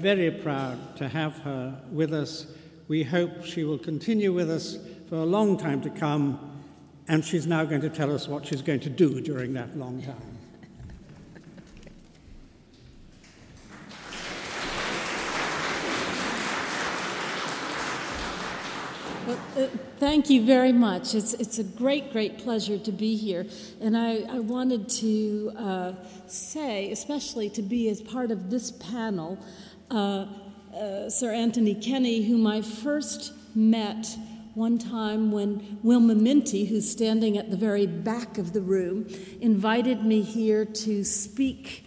Very proud to have her with us. We hope she will continue with us for a long time to come, and she's now going to tell us what she's going to do during that long time. Well, uh, thank you very much. It's, it's a great, great pleasure to be here. And I, I wanted to uh, say, especially to be as part of this panel, Sir Anthony Kenny, whom I first met one time when Wilma Minty, who's standing at the very back of the room, invited me here to speak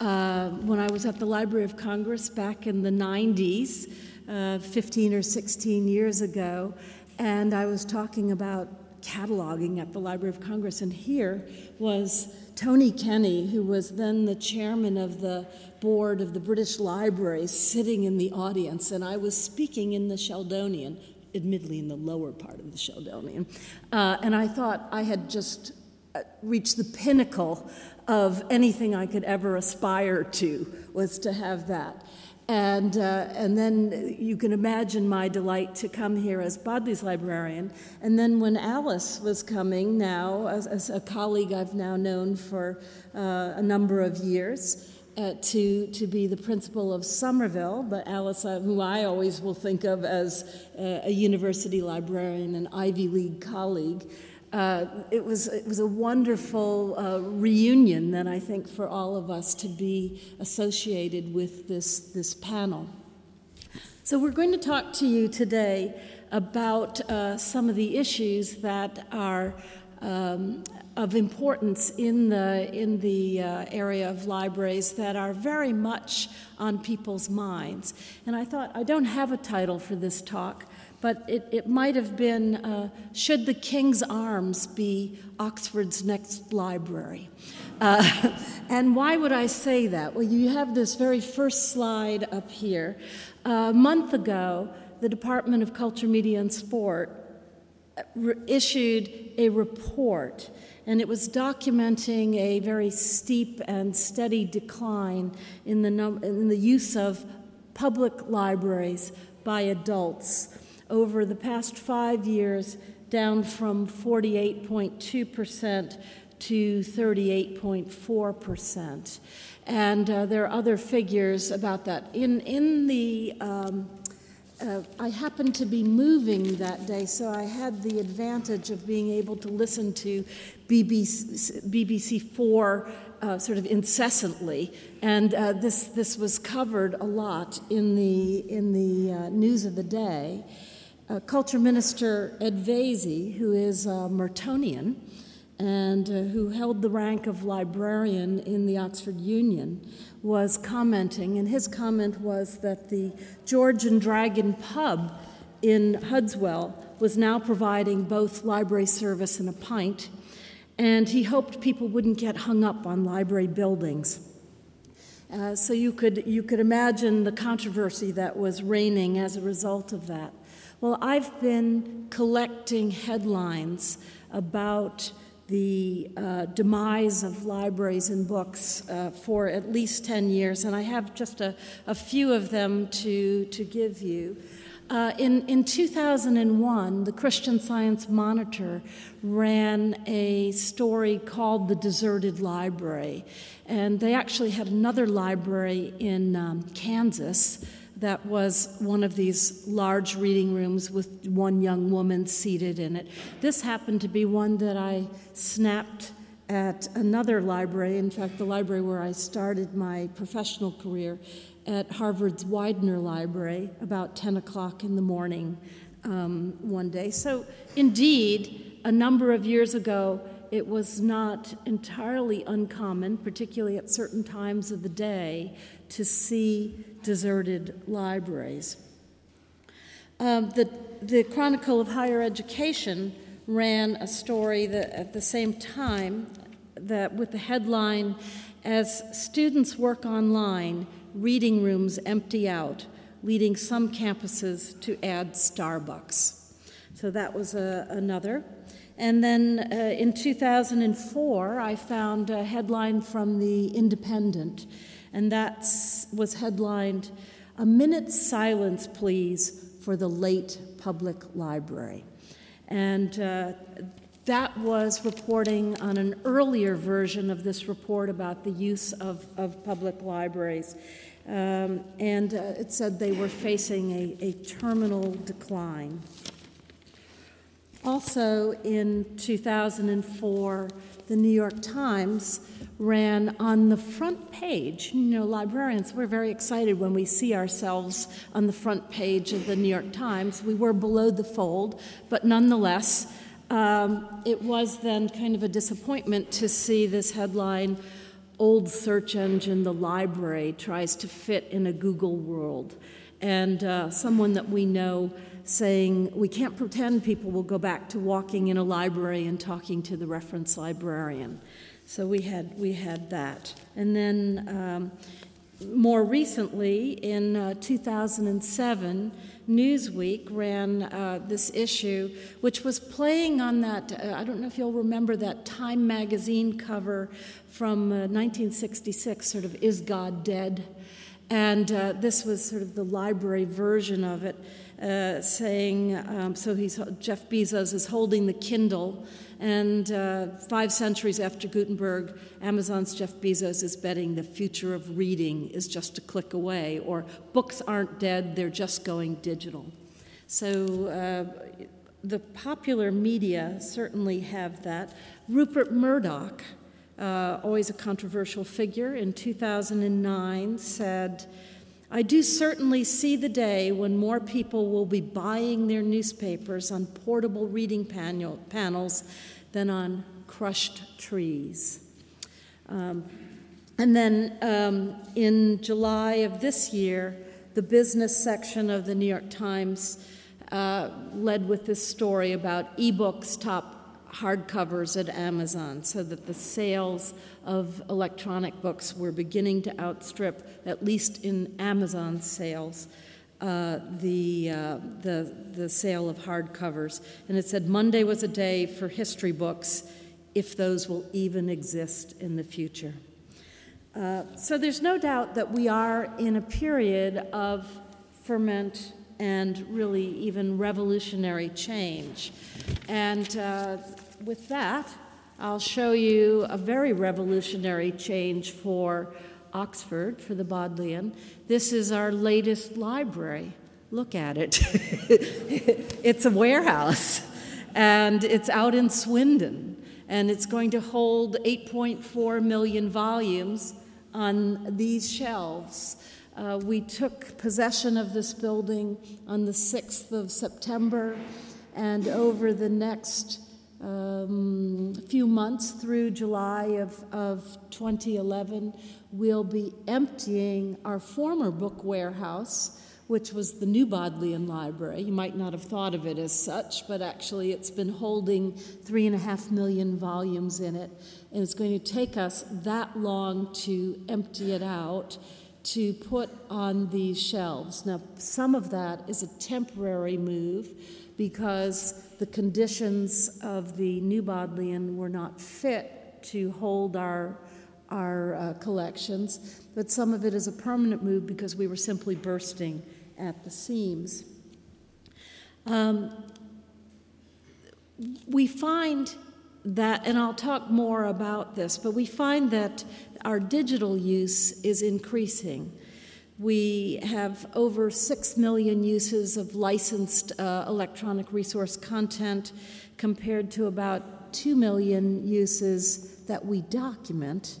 uh, when I was at the Library of Congress back in the 90s uh, 15 or 16 years ago, and I was talking about cataloging at the Library of Congress, and here was Tony Kenny, who was then the chairman of the board of the British Library, sitting in the audience, and I was speaking in the Sheldonian, admittedly in the lower part of the Sheldonian, uh, and I thought I had just uh, reached the pinnacle of anything I could ever aspire to was to have that. And, uh, and then you can imagine my delight to come here as Bodley's librarian. And then when Alice was coming now, as, as a colleague I've now known for uh, a number of years, uh, to, to be the principal of Somerville, but Alice, uh, who I always will think of as uh, a university librarian, an Ivy League colleague, uh, it, was, it was a wonderful uh, reunion then, I think, for all of us to be associated with this, this panel. So, we're going to talk to you today about uh, some of the issues that are um, of importance in the, in the uh, area of libraries that are very much on people's minds. And I thought, I don't have a title for this talk, but it, it might have been uh, Should the King's Arms Be Oxford's Next Library? Uh, and why would I say that? Well, you have this very first slide up here. a month ago, the Department of Culture, Media, and Sport uh, re- issued a report, and it was documenting a very steep and steady decline in the, num- in the use of public libraries by adults over the past five years, down from 48.2% to 38.4%. And uh, there are other figures about that. In, in the um, uh, I happened to be moving that day, so I had the advantage of being able to listen to BBC, BBC Four uh, sort of incessantly, and uh, this this was covered a lot in the in the uh, news of the day. Uh, Culture Minister Ed Vaizey, who is a Mertonian and uh, who held the rank of librarian in the Oxford Union, was commenting, and his comment was that the George and Dragon pub in Hudswell was now providing both library service and a pint, and he hoped people wouldn't get hung up on library buildings. Uh, so you could, you could imagine the controversy that was reigning as a result of that. Well, I've been collecting headlines about the uh, demise of libraries and books uh, for at least 10 years, and I have just a, a few of them to, to give you. Uh, in, in 2001, the Christian Science Monitor ran a story called The Deserted Library. And they actually had another library in um, Kansas that was one of these large reading rooms with one young woman seated in it. This happened to be one that I snapped at another library, in fact, the library where I started my professional career at Harvard's Widener Library about 10 o'clock in the morning um, one day. So, indeed, a number of years ago, it was not entirely uncommon, particularly at certain times of the day, to see deserted libraries. Um, the, the Chronicle of Higher Education ran a story that at the same time that with the headline as students work online reading rooms empty out leading some campuses to add starbucks. So that was uh, another. And then uh, in 2004 i found a headline from the independent and that was headlined A minute's silence, please, for the late public library. And uh, that was reporting on an earlier version of this report about the use of, of public libraries. Um, and uh, it said they were facing a, a terminal decline. Also in 2004, the New York Times ran on the front page. You know, librarians, we're very excited when we see ourselves on the front page of the New York Times. We were below the fold, but nonetheless, um, it was then kind of a disappointment to see this headline Old search engine, the library, tries to fit in a Google world. And uh, someone that we know saying, We can't pretend people will go back to walking in a library and talking to the reference librarian. So we had, we had that. And then um, more recently, in uh, 2007, Newsweek ran uh, this issue, which was playing on that. Uh, I don't know if you'll remember that Time magazine cover from 1966, uh, sort of Is God Dead? And uh, this was sort of the library version of it, uh, saying, um, so he's, Jeff Bezos is holding the Kindle, and uh, five centuries after Gutenberg, Amazon's Jeff Bezos is betting the future of reading is just a click away, or books aren't dead, they're just going digital. So uh, the popular media certainly have that. Rupert Murdoch uh, always a controversial figure, in 2009 said, I do certainly see the day when more people will be buying their newspapers on portable reading panel, panels than on crushed trees. Um, and then um, in July of this year, the business section of the New York Times uh, led with this story about ebooks top hardcovers at Amazon so that the sales of electronic books were beginning to outstrip, at least in Amazon sales, uh, the, uh, the, the sale of hardcovers. And it said Monday was a day for history books, if those will even exist in the future. Uh, so there's no doubt that we are in a period of ferment and really even revolutionary change. And uh, with that, I'll show you a very revolutionary change for Oxford, for the Bodleian. This is our latest library. Look at it. it's a warehouse, and it's out in Swindon, and it's going to hold 8.4 million volumes on these shelves. Uh, we took possession of this building on the 6th of September, and over the next um, few months through July of, of 2011, we'll be emptying our former book warehouse, which was the New Bodleian Library. You might not have thought of it as such, but actually it's been holding three and a half million volumes in it, and it's going to take us that long to empty it out to put on these shelves. Now, some of that is a temporary move because the conditions of the New Bodleian were not fit to hold our, our uh, collections, but some of it is a permanent move because we were simply bursting at the seams. Um, we find that, and I'll talk more about this, but we find that our digital use is increasing. We have over 6 million uses of licensed uh, electronic resource content compared to about 2 million uses that we document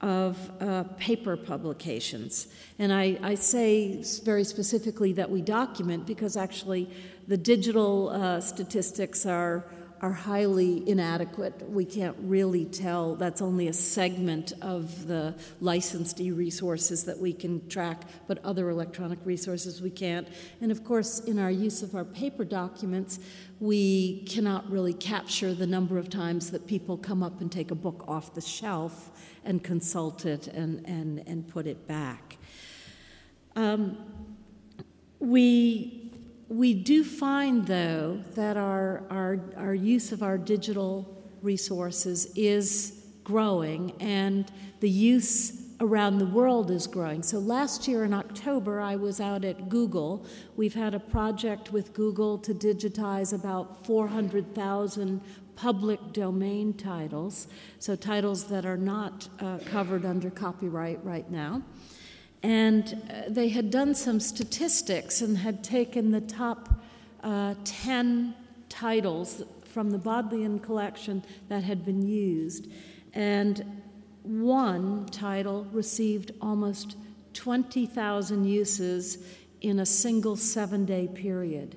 of uh, paper publications. And I, I, say very specifically that we document because actually the digital uh, statistics are are highly inadequate. We can't really tell. That's only a segment of the licensed e resources that we can track, but other electronic resources we can't. And of course, in our use of our paper documents, we cannot really capture the number of times that people come up and take a book off the shelf and consult it and, and, and put it back. Um, we we do find, though, that our, our, our use of our digital resources is growing, and the use around the world is growing. So last year in October, I was out at Google. We've had a project with Google to digitize about 400,000 public domain titles, so titles that are not uh, covered under copyright right now. And uh, they had done some statistics and had taken the top uh, 10 titles from the Bodleian collection that had been used. And one title received almost 20,000 uses in a single seven day period.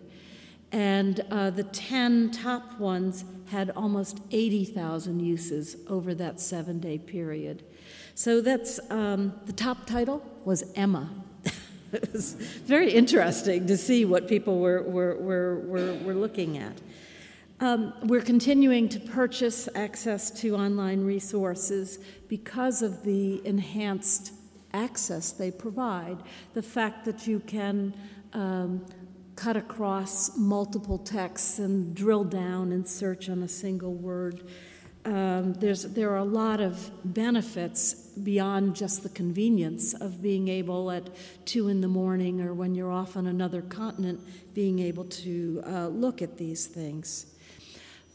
And uh, the 10 top ones had almost 80,000 uses over that seven day period. So that's um, the top title was Emma. it was very interesting to see what people were, were, were, were, were looking at. Um, we're continuing to purchase access to online resources because of the enhanced access they provide. The fact that you can um, cut across multiple texts and drill down and search on a single word. Um, there's, there are a lot of benefits beyond just the convenience of being able at two in the morning or when you're off on another continent being able to uh, look at these things.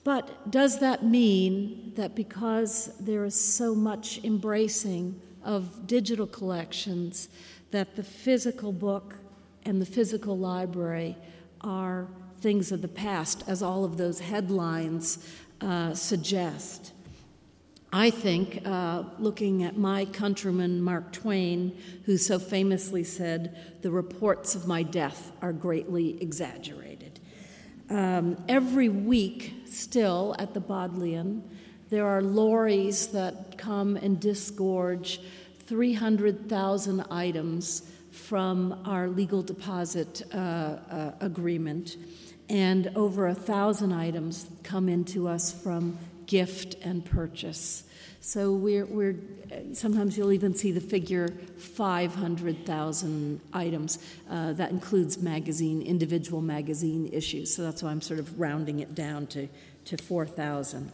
But does that mean that because there is so much embracing of digital collections, that the physical book and the physical library are things of the past, as all of those headlines uh, suggest? I think, uh, looking at my countryman Mark Twain, who so famously said, The reports of my death are greatly exaggerated. Um, every week, still at the Bodleian, there are lorries that come and disgorge 300,000 items from our legal deposit uh, uh, agreement, and over a thousand items come into us from gift and purchase. So we're, we're sometimes you'll even see the figure 500,000 items. Uh, that includes magazine, individual magazine issues. So that's why I'm sort of rounding it down to, to 4,000.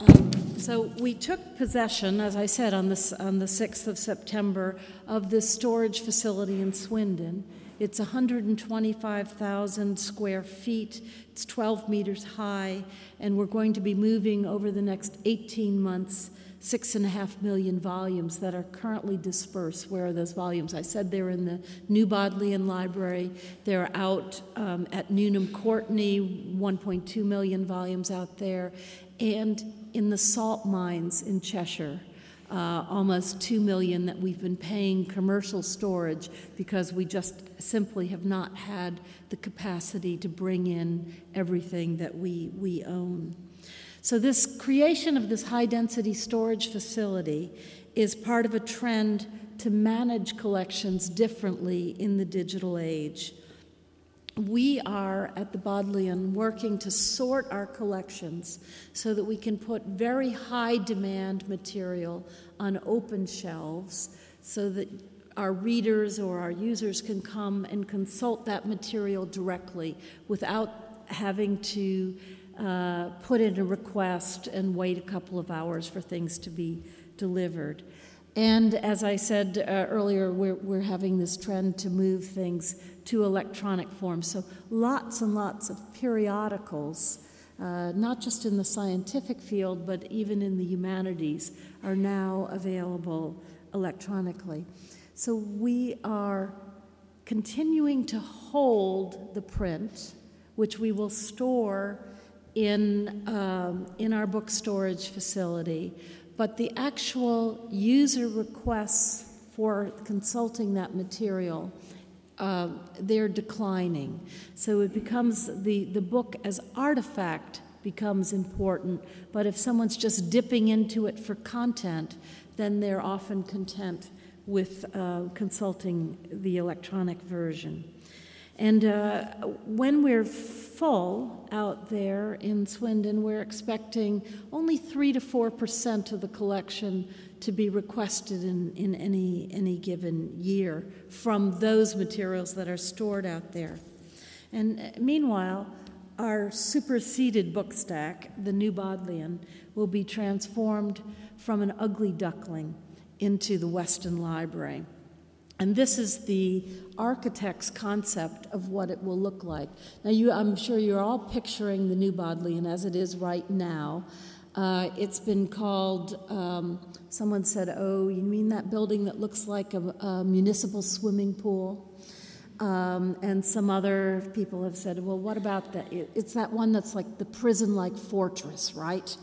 Um, so we took possession, as I said, on, this, on the 6th of September, of this storage facility in Swindon. It's 125,000 square feet, it's 12 meters high, and we're going to be moving over the next 18 months six and a half million volumes that are currently dispersed. Where are those volumes? I said they're in the New Bodleian Library. They're out um, at Nuneham Courtenay, 1.2 million volumes out there, and in the salt mines in Cheshire uh, almost 2 million that we've been paying commercial storage because we just simply have not had the capacity to bring in everything that we, we own. So, this creation of this high density storage facility is part of a trend to manage collections differently in the digital age we are at the Bodleian working to sort our collections so that we can put very high demand material on open shelves so that our readers or our users can come and consult that material directly without having to uh, put in a request and wait a couple of hours for things to be delivered. And as I said uh, earlier, we're, we're having this trend to move things to electronic form. So lots and lots of periodicals, uh, not just in the scientific field, but even in the humanities, are now available electronically. So we are continuing to hold the print, which we will store in, um, in our book storage facility, but the actual user requests for consulting that material uh, they're declining. So it becomes the, the book as artifact becomes important, but if someone's just dipping into it for content, then they're often content with uh, consulting the electronic version. And uh, when we're full out there in Swindon, we're expecting only 3 to 4 percent of the collection to be requested in, in any, any given year from those materials that are stored out there. And uh, meanwhile, our superseded book stack, the New Bodleian, will be transformed from an ugly duckling into the Weston Library. And this is the architect's concept of what it will look like. Now, you, I'm sure you're all picturing the new Bodleian as it is right now. Uh, it's been called, um, someone said, Oh, you mean that building that looks like a, a municipal swimming pool? Um, and some other people have said, Well, what about that? It's that one that's like the prison like fortress, right?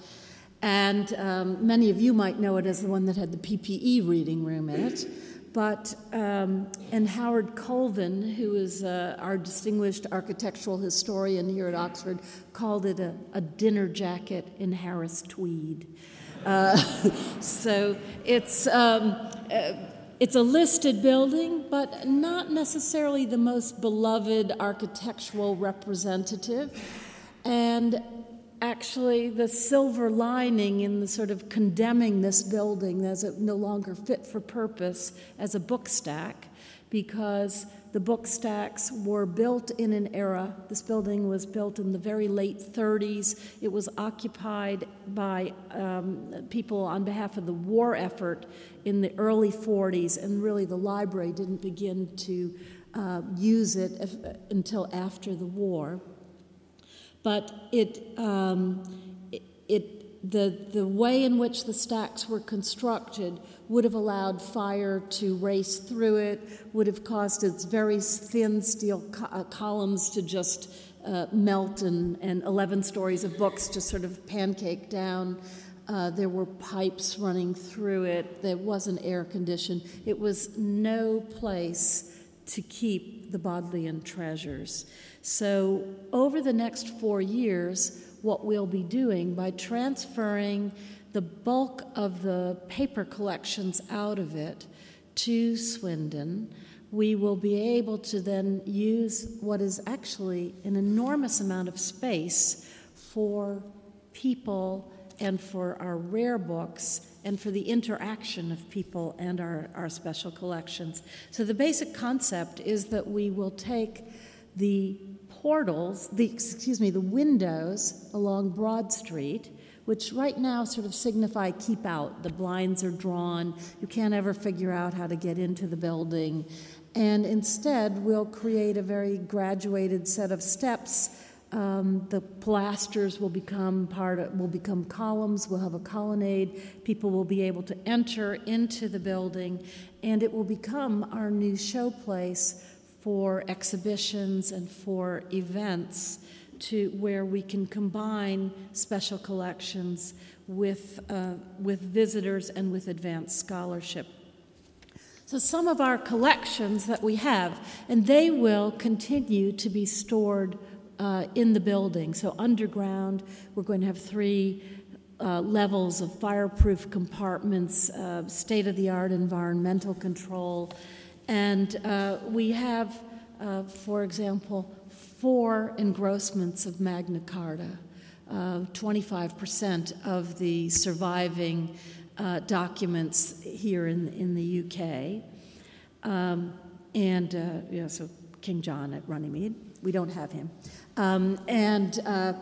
And um, many of you might know it as the one that had the PPE reading room in it. But, um, and Howard Colvin, who is uh, our distinguished architectural historian here at Oxford, called it a, a dinner jacket in Harris tweed. Uh, so it's, um, uh, it's a listed building, but not necessarily the most beloved architectural representative. And actually the silver lining in the sort of condemning this building as it no longer fit for purpose as a book stack because the book stacks were built in an era. This building was built in the very late 30s. It was occupied by um, people on behalf of the war effort in the early 40s, and really the library didn't begin to uh, use it if, until after the war but it, um, it, it, the, the way in which the stacks were constructed would have allowed fire to race through it, would have caused its very thin steel co- uh, columns to just uh, melt and, and 11 stories of books to sort of pancake down. Uh, there were pipes running through it. There wasn't air conditioned. It was no place to keep the Bodleian treasures. So, over the next four years, what we'll be doing by transferring the bulk of the paper collections out of it to Swindon, we will be able to then use what is actually an enormous amount of space for people and for our rare books and for the interaction of people and our, our special collections. So, the basic concept is that we will take the portals, the, excuse me, the windows along Broad Street, which right now sort of signify keep out. The blinds are drawn, you can't ever figure out how to get into the building. And instead, we'll create a very graduated set of steps. Um, the pilasters will become part of, will become columns. We'll have a colonnade. People will be able to enter into the building, and it will become our new showplace for exhibitions and for events to where we can combine special collections with, uh, with visitors and with advanced scholarship. So, some of our collections that we have, and they will continue to be stored uh, in the building. So, underground, we're going to have three uh, levels of fireproof compartments, uh, state of the art environmental control, and uh, we have, uh, for example, four engrossments of Magna Carta. Uh, 25% of the surviving uh, documents here in, in the UK. Um, and, uh, yeah, so King John at Runnymede, we don't have him. Um, and uh,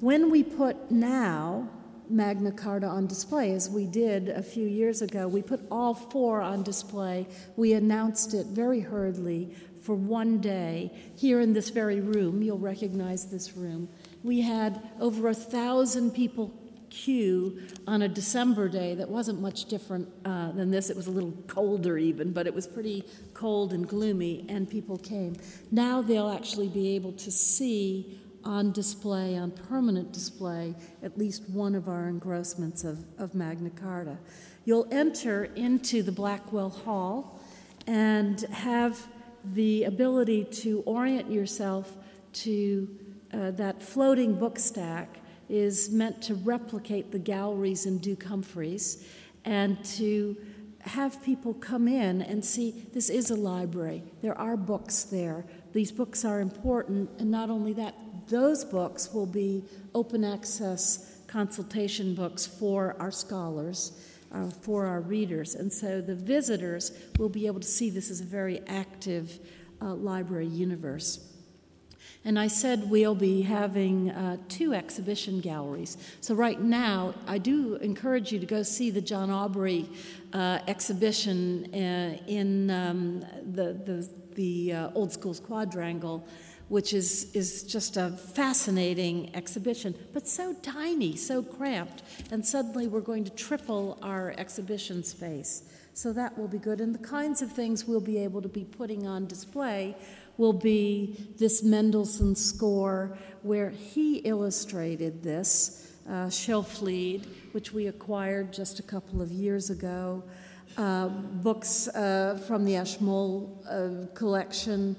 when we put now Magna Carta on display, as we did a few years ago. We put all four on display. We announced it very hurriedly for one day here in this very room. You'll recognize this room. We had over a thousand people queue on a December day that wasn't much different uh, than this. It was a little colder, even, but it was pretty cold and gloomy, and people came. Now they'll actually be able to see on display, on permanent display, at least one of our engrossments of, of Magna Carta. You'll enter into the Blackwell Hall and have the ability to orient yourself to uh, that floating book stack is meant to replicate the galleries in Duke Humfrey's and to have people come in and see this is a library. There are books there. These books are important, and not only that, those books will be open access consultation books for our scholars, uh, for our readers. And so the visitors will be able to see this as a very active uh, library universe. And I said we'll be having uh, two exhibition galleries. So, right now, I do encourage you to go see the John Aubrey uh, exhibition uh, in um, the, the, the uh, Old Schools Quadrangle, which is, is just a fascinating exhibition, but so tiny, so cramped. And suddenly, we're going to triple our exhibition space. So, that will be good. And the kinds of things we'll be able to be putting on display will be this Mendelssohn score where he illustrated this, uh, which we acquired just a couple of years ago, uh, books uh, from the Ashmole uh, collection,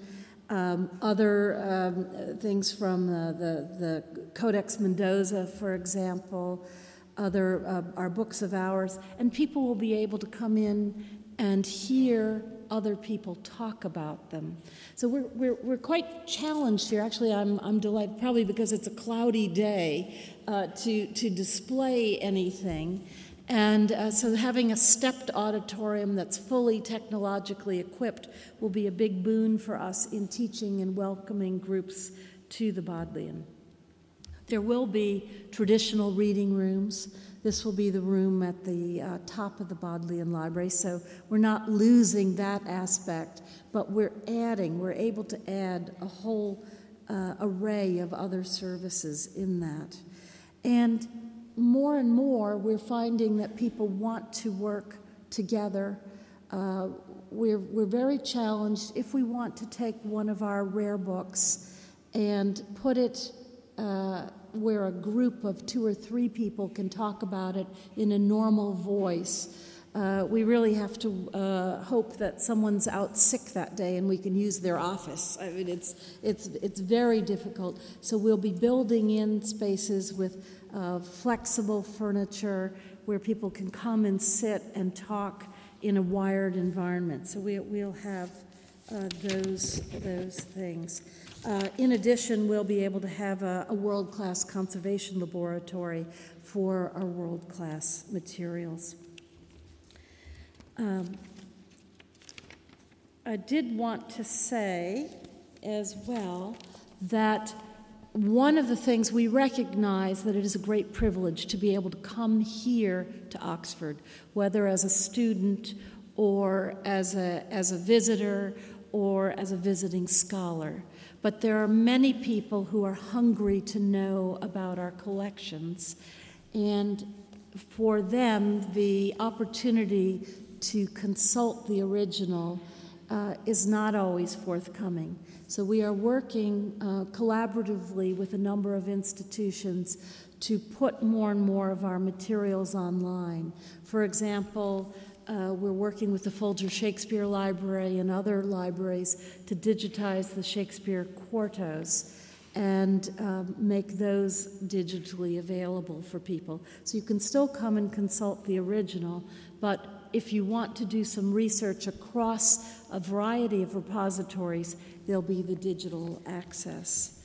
um, other um, things from the, the Codex Mendoza, for example, other uh, our books of hours, and people will be able to come in and hear other people talk about them. So we're, we're, we're quite challenged here. Actually, I'm, I'm delighted, probably because it's a cloudy day, uh, to, to display anything. And uh, so having a stepped auditorium that's fully technologically equipped will be a big boon for us in teaching and welcoming groups to the Bodleian. There will be traditional reading rooms. This will be the room at the uh, top of the Bodleian Library, so we're not losing that aspect, but we're adding, we're able to add a whole uh, array of other services in that. And more and more, we're finding that people want to work together. Uh, we're, we're very challenged if we want to take one of our rare books and put it uh, where a group of two or three people can talk about it in a normal voice. Uh, we really have to uh, hope that someone's out sick that day and we can use their office. I mean, it's, it's, it's very difficult. So we'll be building in spaces with uh, flexible furniture where people can come and sit and talk in a wired environment. So we, we'll have uh, those, those things. Uh, in addition, we'll be able to have a, a world class conservation laboratory for our world class materials. Um, I did want to say as well that one of the things we recognize that it is a great privilege to be able to come here to Oxford, whether as a student or as a, as a visitor or as a visiting scholar. But there are many people who are hungry to know about our collections, and for them, the opportunity to consult the original uh, is not always forthcoming. So we are working uh, collaboratively with a number of institutions to put more and more of our materials online. For example, uh, we're working with the Folger Shakespeare Library and other libraries to digitize the Shakespeare quartos and um, make those digitally available for people. So you can still come and consult the original, but if you want to do some research across a variety of repositories, there'll be the digital access.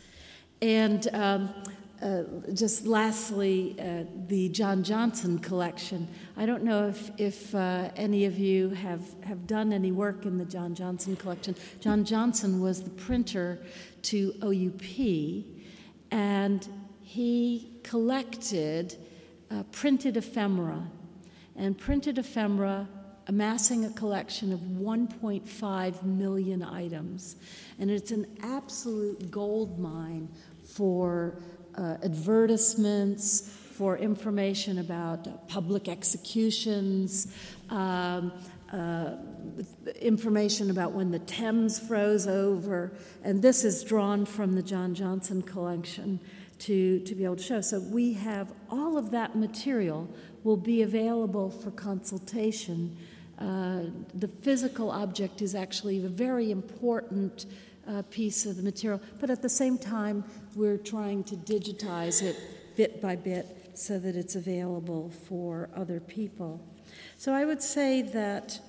And um, uh, just lastly, uh, the John Johnson collection. I don't know if, if uh, any of you have, have done any work in the John Johnson collection. John Johnson was the printer to OUP, and he collected uh, printed ephemera, and printed ephemera amassing a collection of 1.5 million items. And it's an absolute gold mine for uh, advertisements, for information about public executions, um, uh, information about when the Thames froze over. And this is drawn from the John Johnson collection to, to be able to show. So we have all of that material will be available for consultation. Uh, the physical object is actually a very important uh, piece of the material, but at the same time, we're trying to digitize it bit by bit so that it's available for other people. So I would say that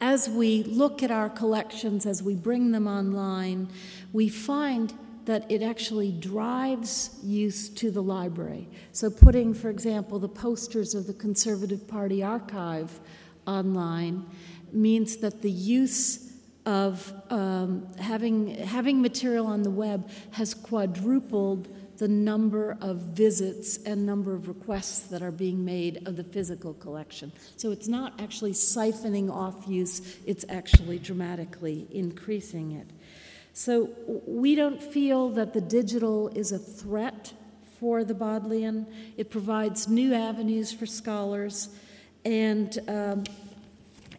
as we look at our collections, as we bring them online, we find that it actually drives use to the library. So, putting, for example, the posters of the Conservative Party archive online means that the use of um, having, having material on the web has quadrupled the number of visits and number of requests that are being made of the physical collection. So it's not actually siphoning off use, it's actually dramatically increasing it. So we don't feel that the digital is a threat for the Bodleian. It provides new avenues for scholars, and um,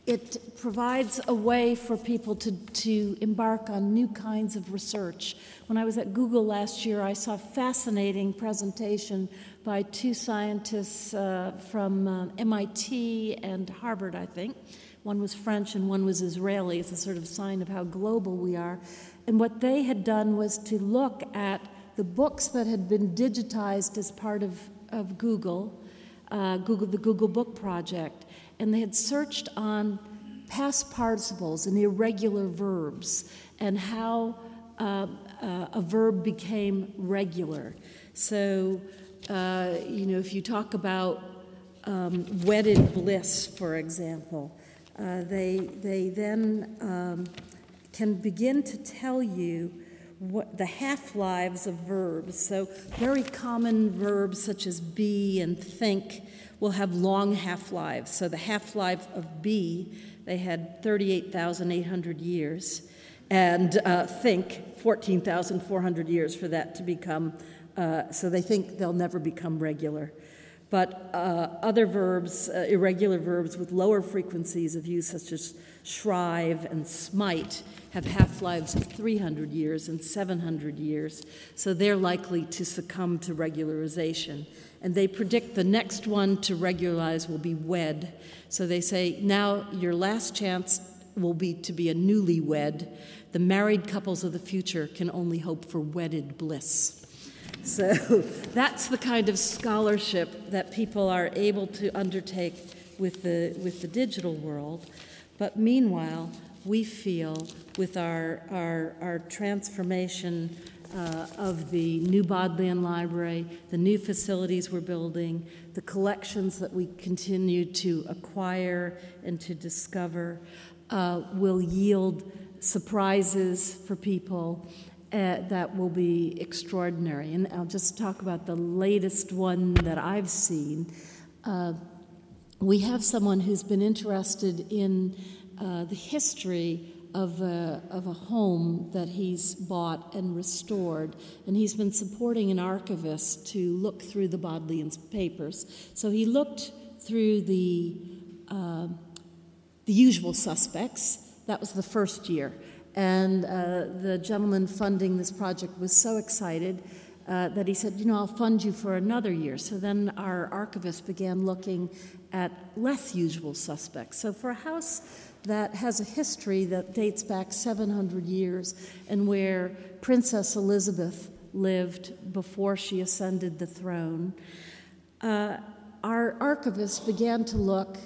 it provides a way for people to, to embark on new kinds of research. When I was at Google last year, I saw a fascinating presentation by two scientists uh, from uh, MIT and Harvard, I think. One was French and one was Israeli. It's a sort of sign of how global we are. And what they had done was to look at the books that had been digitized as part of, of Google, uh, Google, the Google Book Project, and they had searched on past participles and irregular verbs and how uh, uh, a verb became regular. So, uh, you know, if you talk about um, wedded bliss, for example, uh, they, they then um, can begin to tell you what the half lives of verbs. So, very common verbs such as be and think will have long half lives. So, the half life of be, they had 38,800 years, and uh, think 14,400 years for that to become, uh, so they think they'll never become regular. But uh, other verbs, uh, irregular verbs with lower frequencies of use, such as shrive and smite, have half lives of 300 years and 700 years, so they're likely to succumb to regularization. And they predict the next one to regularize will be wed. So they say, now your last chance will be to be a newlywed. The married couples of the future can only hope for wedded bliss. So that's the kind of scholarship that people are able to undertake with the, with the digital world. But meanwhile, we feel with our, our, our transformation uh, of the new Bodleian Library, the new facilities we're building, the collections that we continue to acquire and to discover uh, will yield surprises for people uh, that will be extraordinary. And I'll just talk about the latest one that I've seen. We have someone who's been interested in uh, the history of a, of a home that he's bought and restored, and he's been supporting an archivist to look through the Bodleian's papers. So he looked through the, uh, the usual suspects. That was the first year. And uh, the gentleman funding this project was so excited uh, that he said, You know, I'll fund you for another year. So then our archivist began looking at less usual suspects. So for a house that has a history that dates back 700 years and where Princess Elizabeth lived before she ascended the throne, uh, our archivist began to look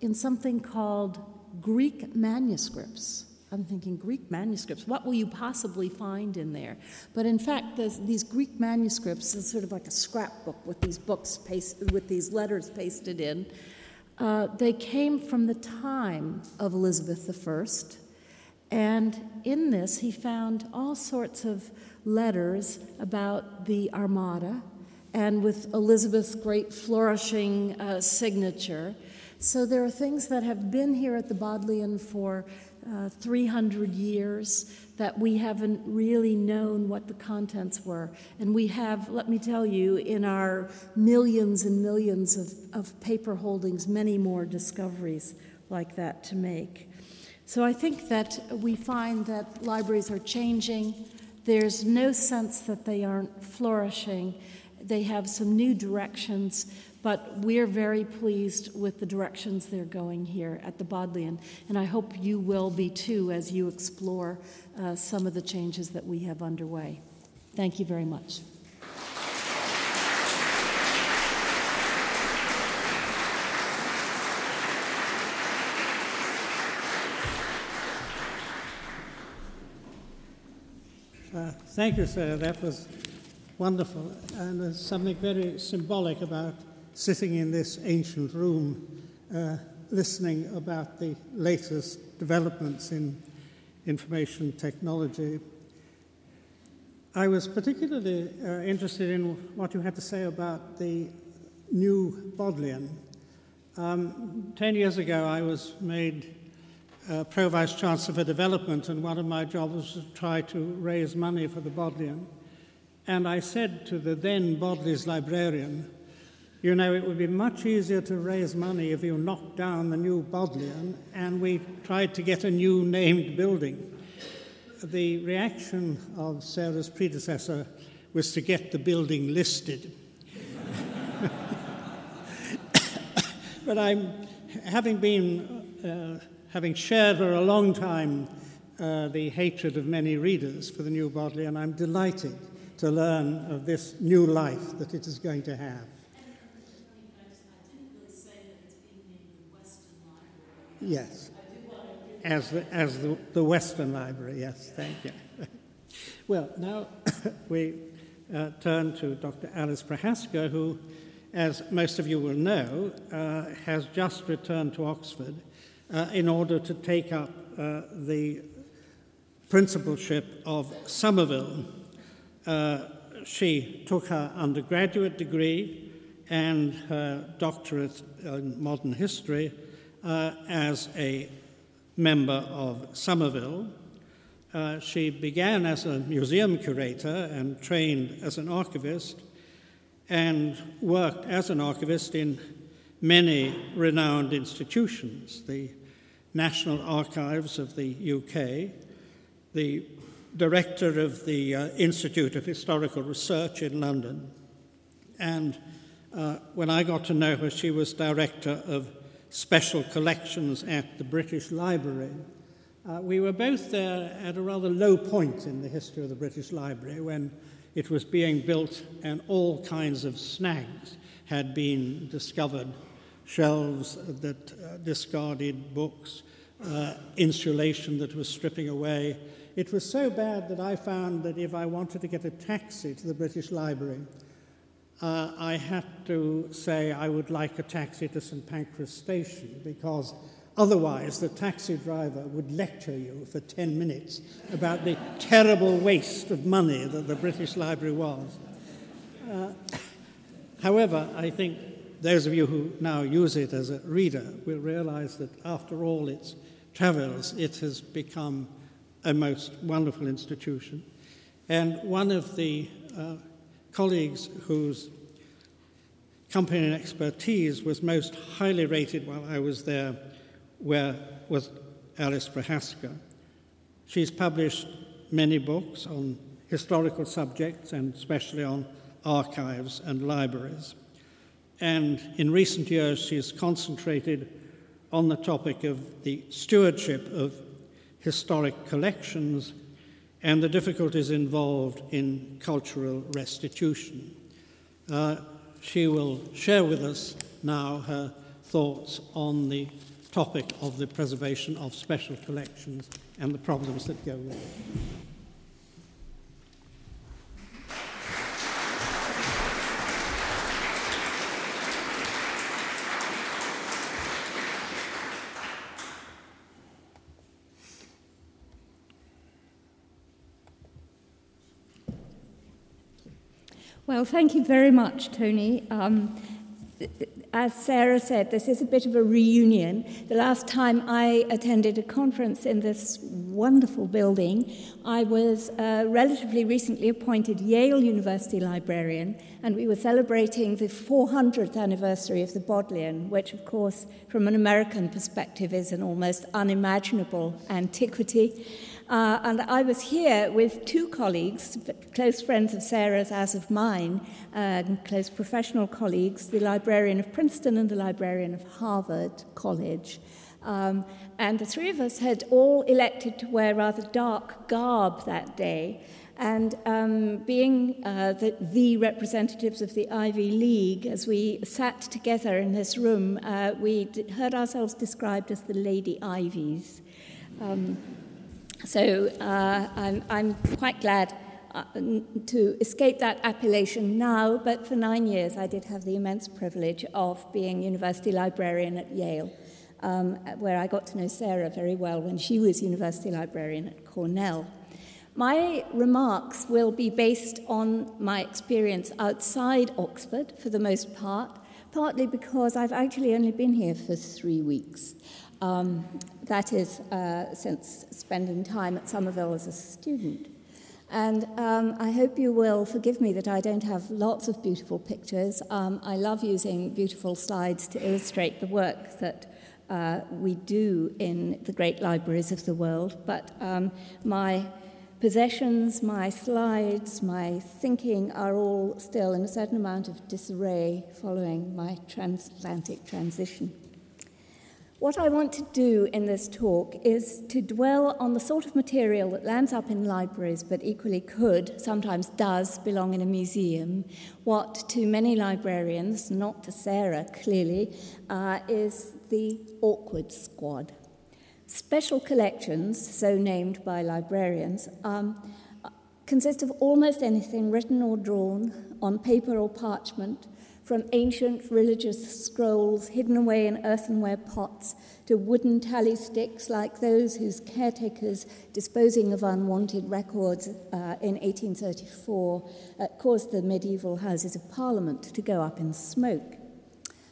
in something called Greek manuscripts. I'm thinking, Greek manuscripts, what will you possibly find in there? But in fact, these Greek manuscripts is sort of like a scrapbook with these books with these letters pasted in. Uh, they came from the time of Elizabeth I, and in this he found all sorts of letters about the Armada and with Elizabeth's great flourishing uh, signature. So there are things that have been here at the Bodleian for uh, 300 years that we haven't really known what the contents were. And we have, let me tell you, in our millions and millions of, of paper holdings, many more discoveries like that to make. So I think that we find that libraries are changing. There's no sense that they aren't flourishing. They have some new directions, but we're very pleased with the directions they're going here at the Bodleian, and I hope you will be too as you explore uh, some of the changes that we have underway. Thank you very much. Uh, thank you, sir. That was wonderful. And there's something very symbolic about sitting in this ancient room, uh, listening about the latest developments in, information technology. I was particularly uh, interested in what you had to say about the new Bodleian. Um, ten years ago, I was made uh, Pro Vice Chancellor for Development, and one of my jobs was to try to raise money for the Bodleian. And I said to the then Bodley's librarian, you know, it would be much easier to raise money if you knocked down the new Bodleian and we tried to get a new named building. The reaction of Sarah's predecessor was to get the building listed. but I'm, having been, uh, having shared for a long time uh, the hatred of many readers for the new Bodleian, I'm delighted to learn of this new life that it is going to have. Yes. As the, as the, the Weston Library, yes, thank you. well, now we uh, turn to Dr. Alice Prochaska, who, as most of you will know, uh, has just returned to Oxford uh, in order to take up uh, the principalship of Somerville. Uh, she took her undergraduate degree and her doctorate in modern history uh, as a member of Somerville. Uh, she began as a museum curator and trained as an archivist and worked as an archivist in many renowned institutions the National Archives of the UK, the director of the uh, Institute of Historical Research in London, and uh, when I got to know her, she was director of special collections at the British Library. Uh, we were both there at a rather low point in the history of the British Library when it was being built and all kinds of snags had been discovered shelves that uh, discarded books, uh, insulation that was stripping away. It was so bad that I found that if I wanted to get a taxi to the British Library, uh, I had to say I would like a taxi to St Pancras Station because otherwise the taxi driver would lecture you for 10 minutes about the terrible waste of money that the British Library was. Uh, however, I think those of you who now use it as a reader will realize that after all its travels, it has become a most wonderful institution. And one of the uh, colleagues whose company and expertise was most highly rated while I was there where was Alice Prochaska. She's published many books on historical subjects and especially on archives and libraries. And in recent years, she has concentrated on the topic of the stewardship of historic collections and the difficulties involved in cultural restitution. Uh, she will share with us now her thoughts on the topic of the preservation of special collections and the problems that go with it. Well, thank you very much, Tony. Um, as Sarah said, this is a bit of a reunion. The last time I attended a conference in this wonderful building, I was uh, relatively recently appointed Yale University librarian, and we were celebrating the 400th anniversary of the Bodleian, which, of course, from an American perspective, is an almost unimaginable antiquity. Uh, and I was here with two colleagues, close friends of Sarah's as of mine, uh, close professional colleagues, the librarian of Princeton and the librarian of Harvard College. Um, and the three of us had all elected to wear rather dark garb that day. And um, being uh, the, the, representatives of the Ivy League, as we sat together in this room, uh, we heard ourselves described as the Lady Ivies. Um, so uh, I'm, I'm quite glad uh, to escape that appellation now, but for nine years I did have the immense privilege of being university librarian at Yale. um, where I got to know Sarah very well when she was university librarian at Cornell. My remarks will be based on my experience outside Oxford for the most part, partly because I've actually only been here for three weeks. Um, that is, uh, since spending time at Somerville as a student. And um, I hope you will forgive me that I don't have lots of beautiful pictures. Um, I love using beautiful slides to illustrate the work that uh, we do in the great libraries of the world, but um, my possessions, my slides, my thinking are all still in a certain amount of disarray following my transatlantic transition. What I want to do in this talk is to dwell on the sort of material that lands up in libraries but equally could, sometimes does, belong in a museum. What to many librarians, not to Sarah clearly, uh, is the awkward squad. Special collections, so named by librarians, um, consist of almost anything written or drawn on paper or parchment from ancient religious scrolls hidden away in earthenware pots to wooden tally sticks like those whose caretakers, disposing of unwanted records uh, in 1834, uh, caused the medieval Houses of Parliament to go up in smoke.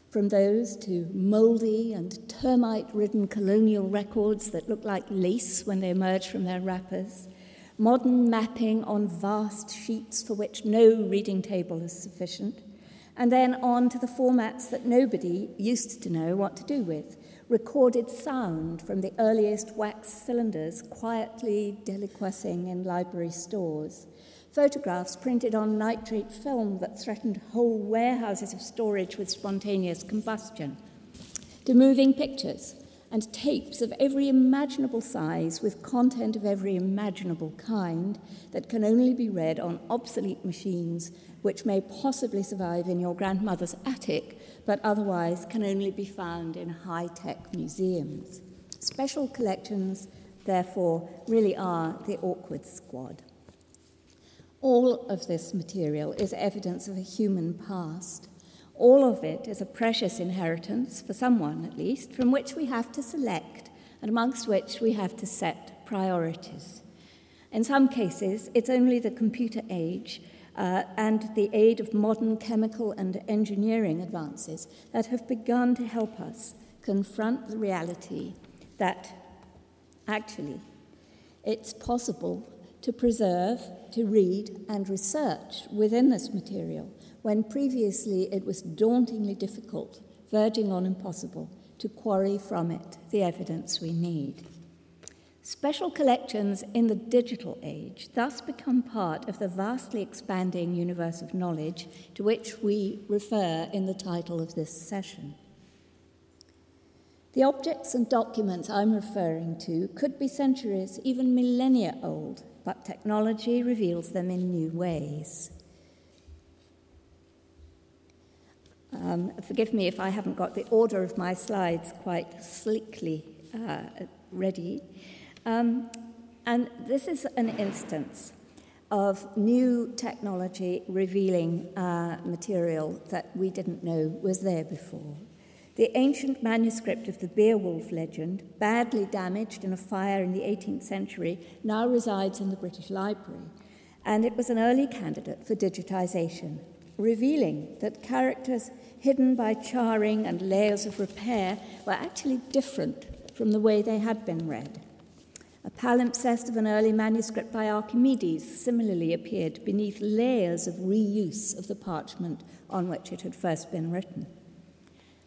From those to mouldy and termite ridden colonial records that look like lace when they emerge from their wrappers, modern mapping on vast sheets for which no reading table is sufficient, and then on to the formats that nobody used to know what to do with. Recorded sound from the earliest wax cylinders quietly deliquescing in library stores. Photographs printed on nitrate film that threatened whole warehouses of storage with spontaneous combustion. To moving pictures and tapes of every imaginable size with content of every imaginable kind that can only be read on obsolete machines which may possibly survive in your grandmother's attic, but otherwise can only be found in high tech museums. Special collections, therefore, really are the awkward squad. All of this material is evidence of a human past. All of it is a precious inheritance, for someone at least, from which we have to select and amongst which we have to set priorities. In some cases, it's only the computer age uh, and the aid of modern chemical and engineering advances that have begun to help us confront the reality that actually it's possible to preserve, to read, and research within this material when previously it was dauntingly difficult, verging on impossible, to quarry from it the evidence we need. Special collections in the digital age thus become part of the vastly expanding universe of knowledge to which we refer in the title of this session. The objects and documents I'm referring to could be centuries, even millennia old, but technology reveals them in new ways. Um, forgive me if I haven't got the order of my slides quite slickly uh, ready. Um, and this is an instance of new technology revealing uh, material that we didn't know was there before. The ancient manuscript of the Beowulf legend, badly damaged in a fire in the 18th century, now resides in the British Library, and it was an early candidate for digitization, revealing that characters hidden by charring and layers of repair were actually different from the way they had been read. A palimpsest of an early manuscript by Archimedes similarly appeared beneath layers of reuse of the parchment on which it had first been written.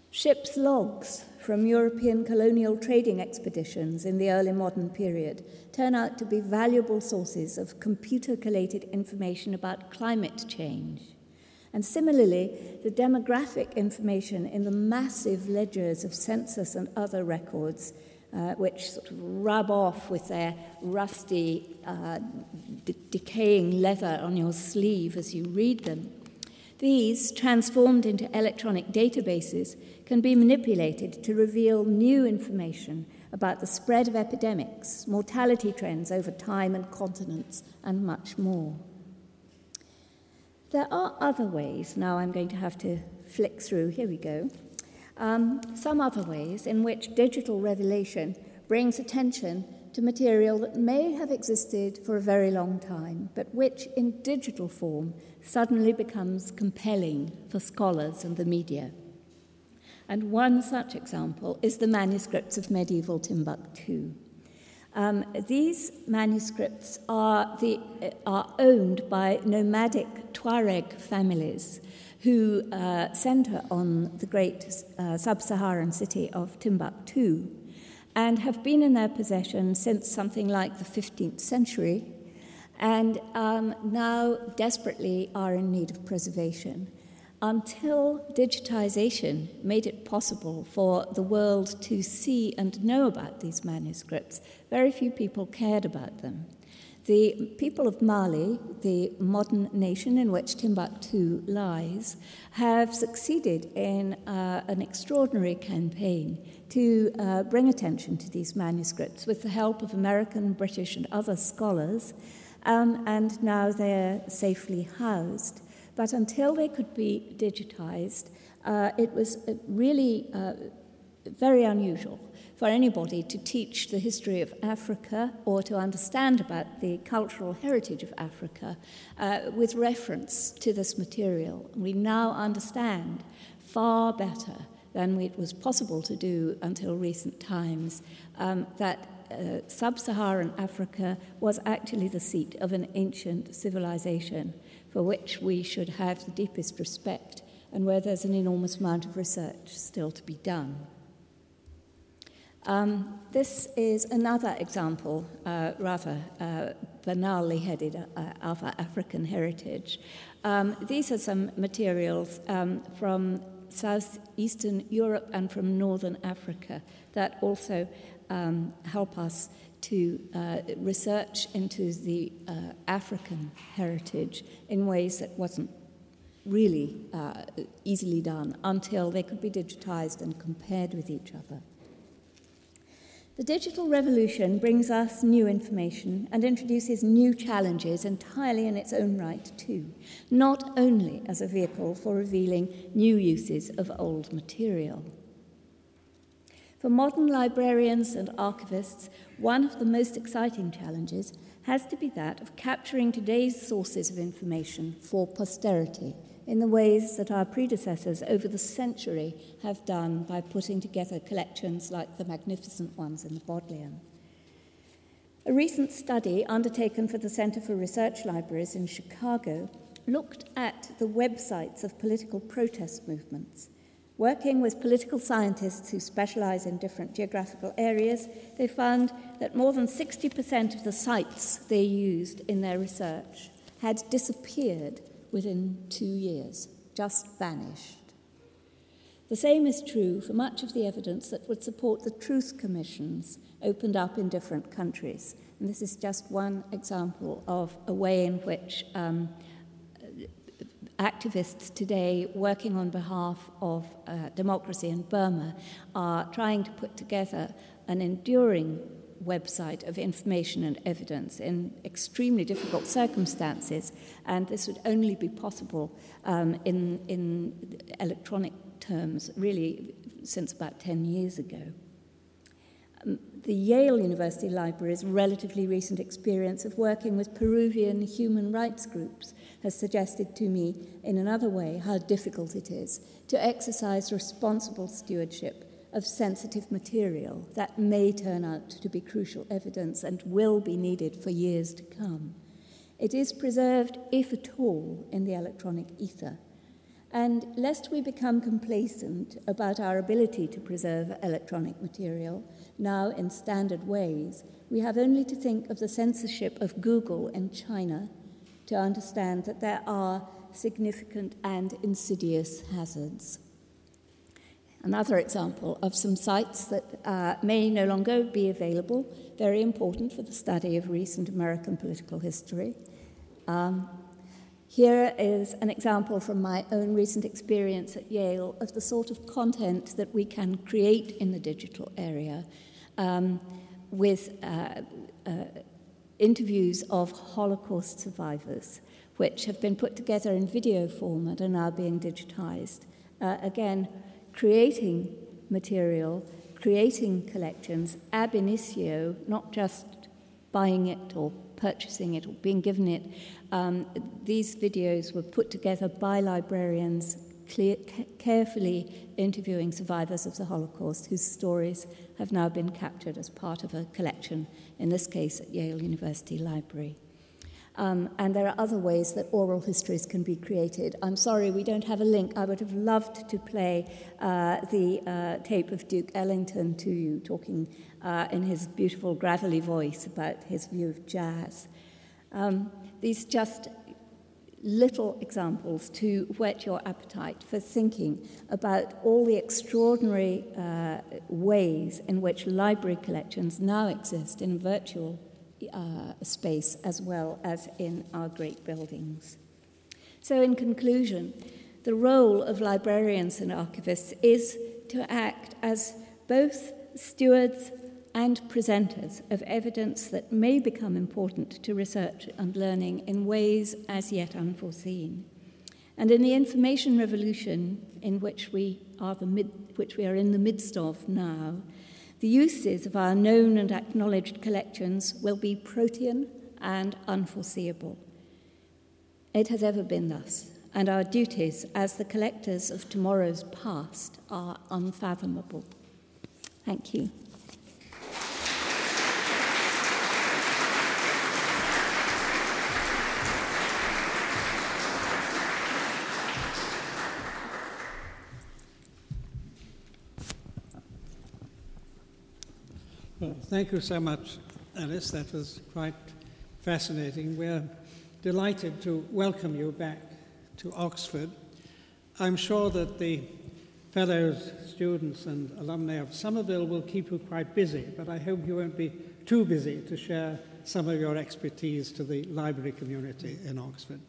Ship's logs from European colonial trading expeditions in the early modern period turn out to be valuable sources of computer collated information about climate change. And similarly, the demographic information in the massive ledgers of census and other records uh, which sort of rub off with their rusty, uh, decaying leather on your sleeve as you read them. These, transformed into electronic databases, can be manipulated to reveal new information about the spread of epidemics, mortality trends over time and continents, and much more. There are other ways, now I'm going to have to flick through, here we go, um, some other ways in which digital revelation brings attention to material that may have existed for a very long time, but which in digital form suddenly becomes compelling for scholars and the media. And one such example is the manuscripts of medieval Timbuktu. Um, these manuscripts are, the, are owned by nomadic Tuareg families who uh, center on the great uh, sub Saharan city of Timbuktu and have been in their possession since something like the 15th century and um, now desperately are in need of preservation. Until digitization made it possible for the world to see and know about these manuscripts, very few people cared about them. The people of Mali, the modern nation in which Timbuktu lies, have succeeded in uh, an extraordinary campaign to uh, bring attention to these manuscripts with the help of American, British, and other scholars, um, and now they're safely housed. But until they could be digitized, uh, it was uh, really uh, very unusual for anybody to teach the history of Africa or to understand about the cultural heritage of Africa uh, with reference to this material. We now understand far better than it was possible to do until recent times um, that uh, sub Saharan Africa was actually the seat of an ancient civilization for which we should have the deepest respect and where there's an enormous amount of research still to be done. Um, this is another example, uh, rather uh, banally headed, uh, of African heritage. Um, these are some materials um, from southeastern Europe and from northern Africa that also um, help us to uh, research into the uh, African heritage in ways that wasn't really uh, easily done until they could be digitized and compared with each other. The digital revolution brings us new information and introduces new challenges entirely in its own right, too, not only as a vehicle for revealing new uses of old material. For modern librarians and archivists, one of the most exciting challenges has to be that of capturing today's sources of information for posterity in the ways that our predecessors over the century have done by putting together collections like the magnificent ones in the Bodleian. A recent study undertaken for the Center for Research Libraries in Chicago looked at the websites of political protest movements. Working with political scientists who specialize in different geographical areas, they found that more than 60% of the sites they used in their research had disappeared within two years, just vanished. The same is true for much of the evidence that would support the truth commissions opened up in different countries. And this is just one example of a way in which um, activists today working on behalf of uh, democracy in Burma are trying to put together an enduring website of information and evidence in extremely difficult circumstances, and this would only be possible um, in, in electronic terms, really, since about 10 years ago. Um, the Yale University Library's relatively recent experience of working with Peruvian human rights groups has suggested to me, in another way, how difficult it is to exercise responsible stewardship of sensitive material that may turn out to be crucial evidence and will be needed for years to come. It is preserved, if at all, in the electronic ether. And lest we become complacent about our ability to preserve electronic material, now in standard ways, we have only to think of the censorship of Google in China to understand that there are significant and insidious hazards. Another example of some sites that uh, may no longer be available, very important for the study of recent American political history. Um, here is an example from my own recent experience at Yale of the sort of content that we can create in the digital area um, with uh, uh, interviews of Holocaust survivors, which have been put together in video form and are now being digitized. Uh, again, creating material, creating collections ab initio, not just buying it or purchasing it or being given it. Um, these videos were put together by librarians clear, carefully interviewing survivors of the Holocaust whose stories have now been captured as part of a collection, in this case at Yale University Library. Um, and there are other ways that oral histories can be created. I'm sorry we don't have a link. I would have loved to play uh, the uh, tape of Duke Ellington to you, talking uh, in his beautiful gravelly voice about his view of jazz. Um, these just little examples to whet your appetite for thinking about all the extraordinary uh, ways in which library collections now exist in virtual uh, space as well as in our great buildings. So, in conclusion, the role of librarians and archivists is to act as both stewards and presenters of evidence that may become important to research and learning in ways as yet unforeseen. And in the information revolution in which we are, mid, which we are in the midst of now, the uses of our known and acknowledged collections will be protean and unforeseeable. It has ever been thus, and our duties as the collectors of tomorrow's past are unfathomable. Thank you. Thank you so much, Alice. That was quite fascinating. We're delighted to welcome you back to Oxford. I'm sure that the fellows, students, and alumni of Somerville will keep you quite busy, but I hope you won't be too busy to share some of your expertise to the library community in Oxford.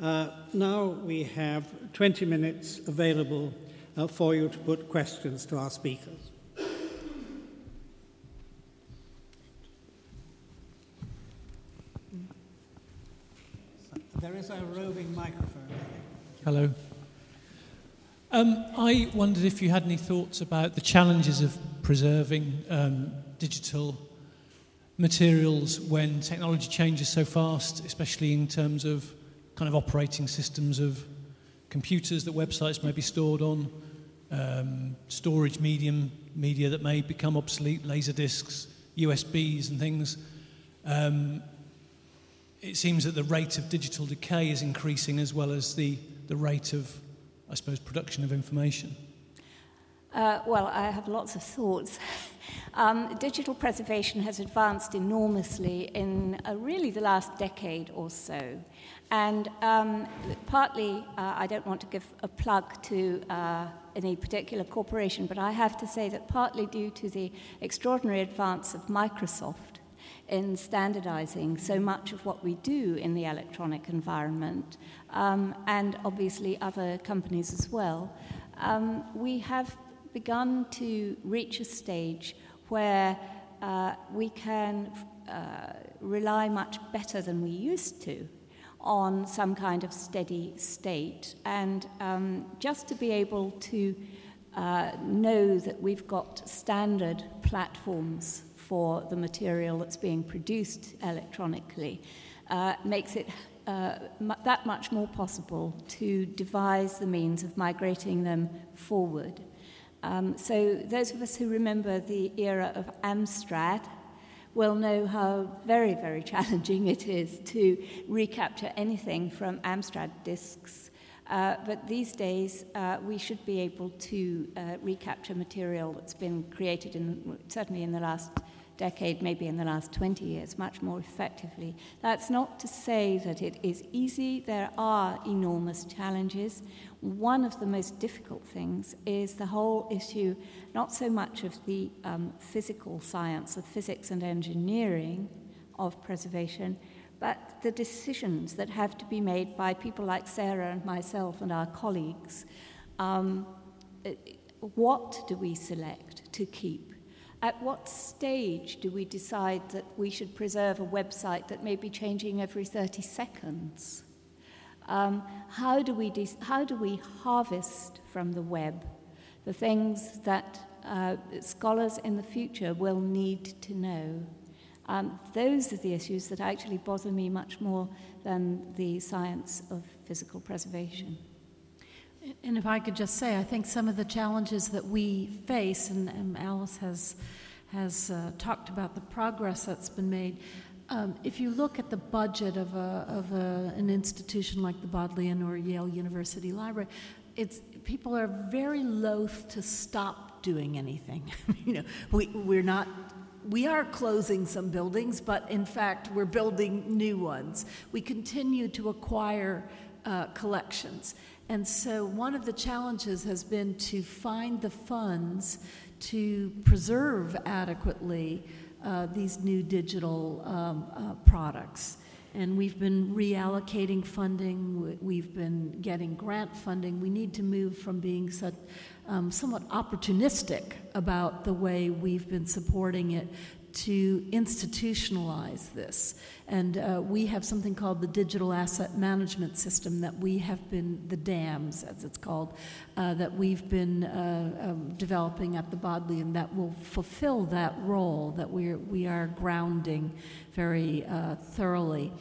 Uh, now we have 20 minutes available uh, for you to put questions to our speakers. There is a roving microphone. Hello. Um, I wondered if you had any thoughts about the challenges of preserving um, digital materials when technology changes so fast, especially in terms of kind of operating systems of computers that websites may be stored on, um, storage medium media that may become obsolete, laser discs, USBs, and things. Um, it seems that the rate of digital decay is increasing as well as the, the rate of, I suppose, production of information. Uh, well, I have lots of thoughts. Um, digital preservation has advanced enormously in uh, really the last decade or so. And um, partly, uh, I don't want to give a plug to uh, any particular corporation, but I have to say that partly due to the extraordinary advance of Microsoft, in standardizing so much of what we do in the electronic environment, um, and obviously other companies as well, um, we have begun to reach a stage where uh, we can uh, rely much better than we used to on some kind of steady state. And um, just to be able to uh, know that we've got standard platforms for the material that's being produced electronically uh, makes it uh, that much more possible to devise the means of migrating them forward. Um, so, those of us who remember the era of Amstrad will know how very, very challenging it is to recapture anything from Amstrad disks. Uh, but these days, uh, we should be able to uh, recapture material that's been created in, certainly in the last decade, maybe in the last 20 years, much more effectively. That's not to say that it is easy. There are enormous challenges. One of the most difficult things is the whole issue, not so much of the um, physical science, of physics and engineering of preservation, but the decisions that have to be made by people like Sarah and myself and our colleagues. Um, what do we select to keep? At what stage do we decide that we should preserve a website that may be changing every 30 seconds? Um, how, do we de- how do we harvest from the web the things that uh, scholars in the future will need to know. Um, those are the issues that actually bother me much more than the science of physical preservation. And if I could just say, I think some of the challenges that we face, and, and Alice has, has uh, talked about the progress that's been made. Um, if you look at the budget of, a, of a, an institution like the Bodleian or Yale University Library, it's, people are very loath to stop doing anything. you know, we, we're not we are closing some buildings, but in fact, we're building new ones. We continue to acquire uh, collections. And so, one of the challenges has been to find the funds to preserve adequately uh, these new digital um, uh, products. And we've been reallocating funding, we've been getting grant funding. We need to move from being such, um, somewhat opportunistic about the way we've been supporting it to institutionalize this. And uh, we have something called the Digital Asset Management System that we have been, the DAMS as it's called, uh, that we've been uh, um, developing at the Bodleian that will fulfill that role that we're, we are grounding very uh, thoroughly.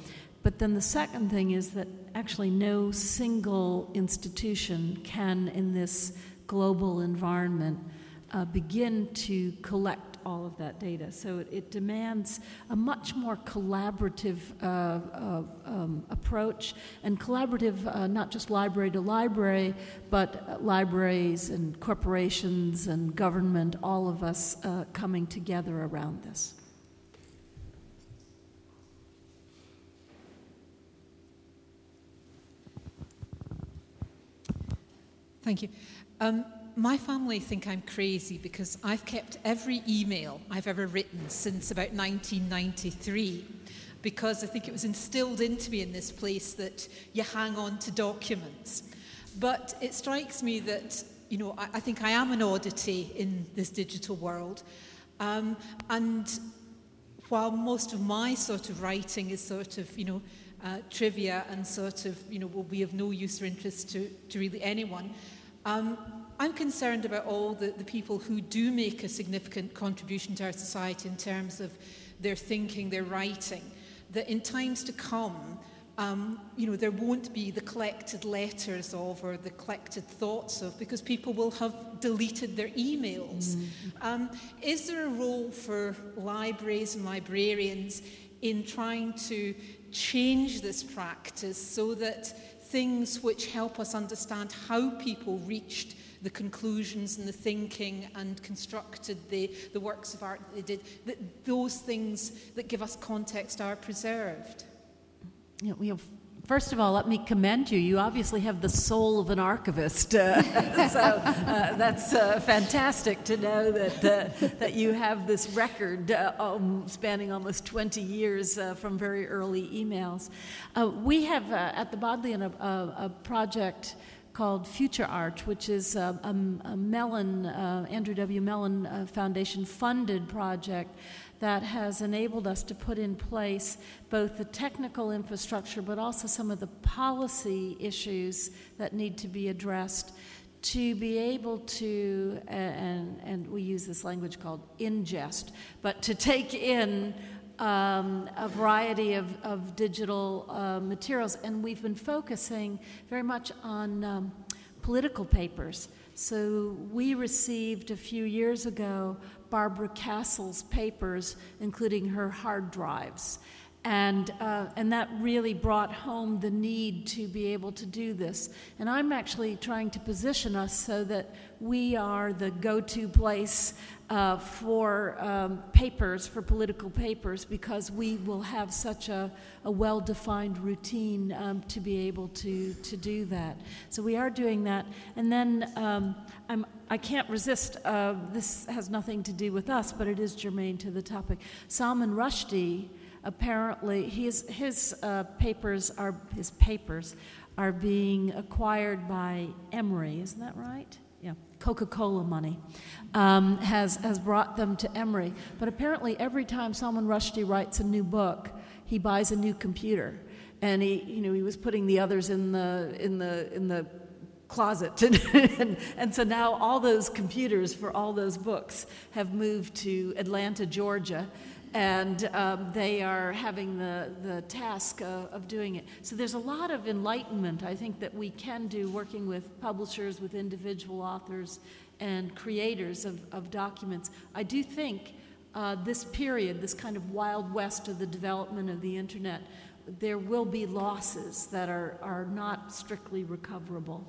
But then the second thing is that actually no single institution can, in this global environment, uh, begin to collect all of that data. So it, it demands a much more collaborative uh, uh, um, approach, and collaborative uh, not just library to library, but libraries and corporations and government, all of us uh, coming together around this. Thank you. Um, my family think I'm crazy because I've kept every email I've ever written since about 1993 because I think it was instilled into me in this place that you hang on to documents. But it strikes me that, you know, I, I think I am an oddity in this digital world. Um, and while most of my sort of writing is sort of, you know, uh, trivia and sort of, you know, will be of no use or interest to, to really anyone, um, I'm concerned about all the, the people who do make a significant contribution to our society in terms of their thinking, their writing, that in times to come, um, you know, there won't be the collected letters of or the collected thoughts of because people will have deleted their emails. Mm. Um, is there a role for libraries and librarians in trying to change this practice so that things which help us understand how people reached the conclusions and the thinking and constructed the, the works of art that they did, that those things that give us context are preserved. Yeah, we have First of all, let me commend you. You obviously have the soul of an archivist. Uh, so uh, that's uh, fantastic to know that, uh, that you have this record uh, um, spanning almost 20 years uh, from very early emails. we have at the Bodleian a, a, a project called futureArch, which is a, a, a Mellon, uh, Andrew W. Mellon uh, Foundation funded project that has enabled us to put in place both the technical infrastructure but also some of the policy issues that need to be addressed to be able to, and, and we use this language called ingest, but to take in um, a variety of, of digital uh, materials, and we've been focusing very much on um, political papers. So we received a few years ago Barbara Castle's papers, including her hard drives. And, uh, and that really brought home the need to be able to do this. And I'm actually trying to position us so that we are the go to place uh, for um, papers, for political papers, because we will have such a, a well defined routine um, to be able to, to do that. So we are doing that. And then um, I'm, I can't resist, uh, this has nothing to do with us, but it is germane to the topic. Salman Rushdie apparently his, his uh, papers are his papers are being acquired by Emory, isn't that right? Yeah, Coca-Cola money um, has has brought them to Emory. But apparently, every time Salman Rushdie writes a new book, he buys a new computer, and he you know he was putting the others in the in the in the closet. and, and, so now all those computers for all those books have moved to Atlanta, Georgia, and um, they are having the, the task uh, of doing it. So there's a lot of enlightenment, I think, that we can do working with publishers, with individual authors, and creators of, of documents. I do think uh, this period, this kind of wild west of the development of the internet, there will be losses that are, are not strictly recoverable.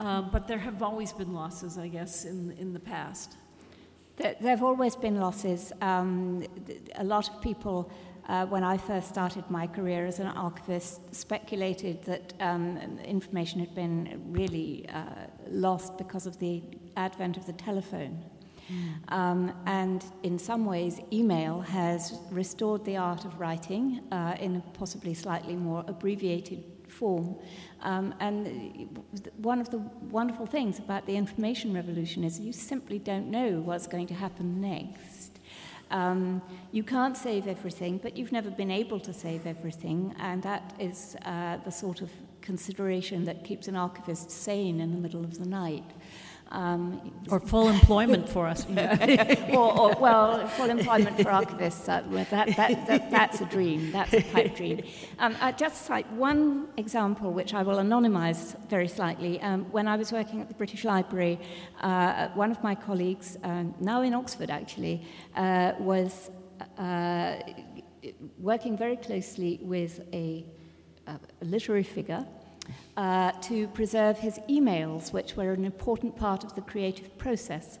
Um, but there have always been losses, I guess, in, in the past. There, have always been losses. Um, a lot of people, uh, when I first started my career as an archivist, speculated that um, information had been really uh, lost because of the advent of the telephone. Mm. Um, and in some ways, email has restored the art of writing uh, in a possibly slightly more abbreviated form. Um, and one of the wonderful things about the information revolution is you simply don't know what's going to happen next. Um, you can't save everything, but you've never been able to save everything, and that is uh, the sort of consideration that keeps an archivist sane in the middle of the night. Um, or full employment for us. or, or, well, full employment for archivists. Uh, that, that, that, that's a dream. That's a pipe dream. Um, uh, just cite one example, which I will anonymize very slightly. Um, when I was working at the British Library, uh, one of my colleagues, uh, now in Oxford actually, uh, was uh, working very closely with a, a literary figure uh, to preserve his emails, which were an important part of the creative process.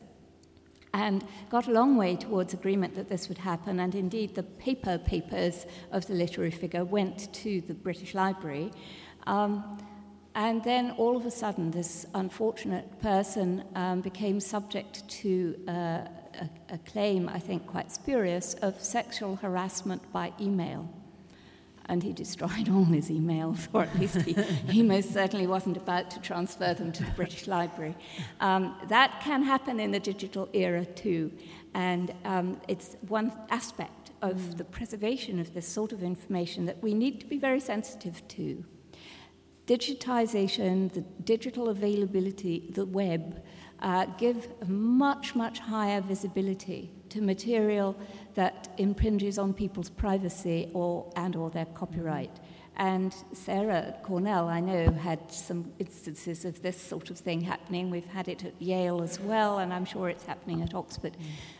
And got a long way towards agreement that this would happen, and indeed the paper papers of the literary figure went to the British Library. Um, and then all of a sudden, this unfortunate person um, became subject to uh, a, a claim, I think quite spurious, of sexual harassment by email and he destroyed all his emails, or at least he, he most certainly wasn't about to transfer them to the British Library. Um, that can happen in the digital era too, and um, it's one aspect of the preservation of this sort of information that we need to be very sensitive to. Digitization, the digital availability, the web, uh, give much, much higher visibility to material that impinges on people's privacy or, and or their copyright. And Sarah at Cornell, I know, had some instances of this sort of thing happening. We've had it at Yale as well, and I'm sure it's happening at Oxford.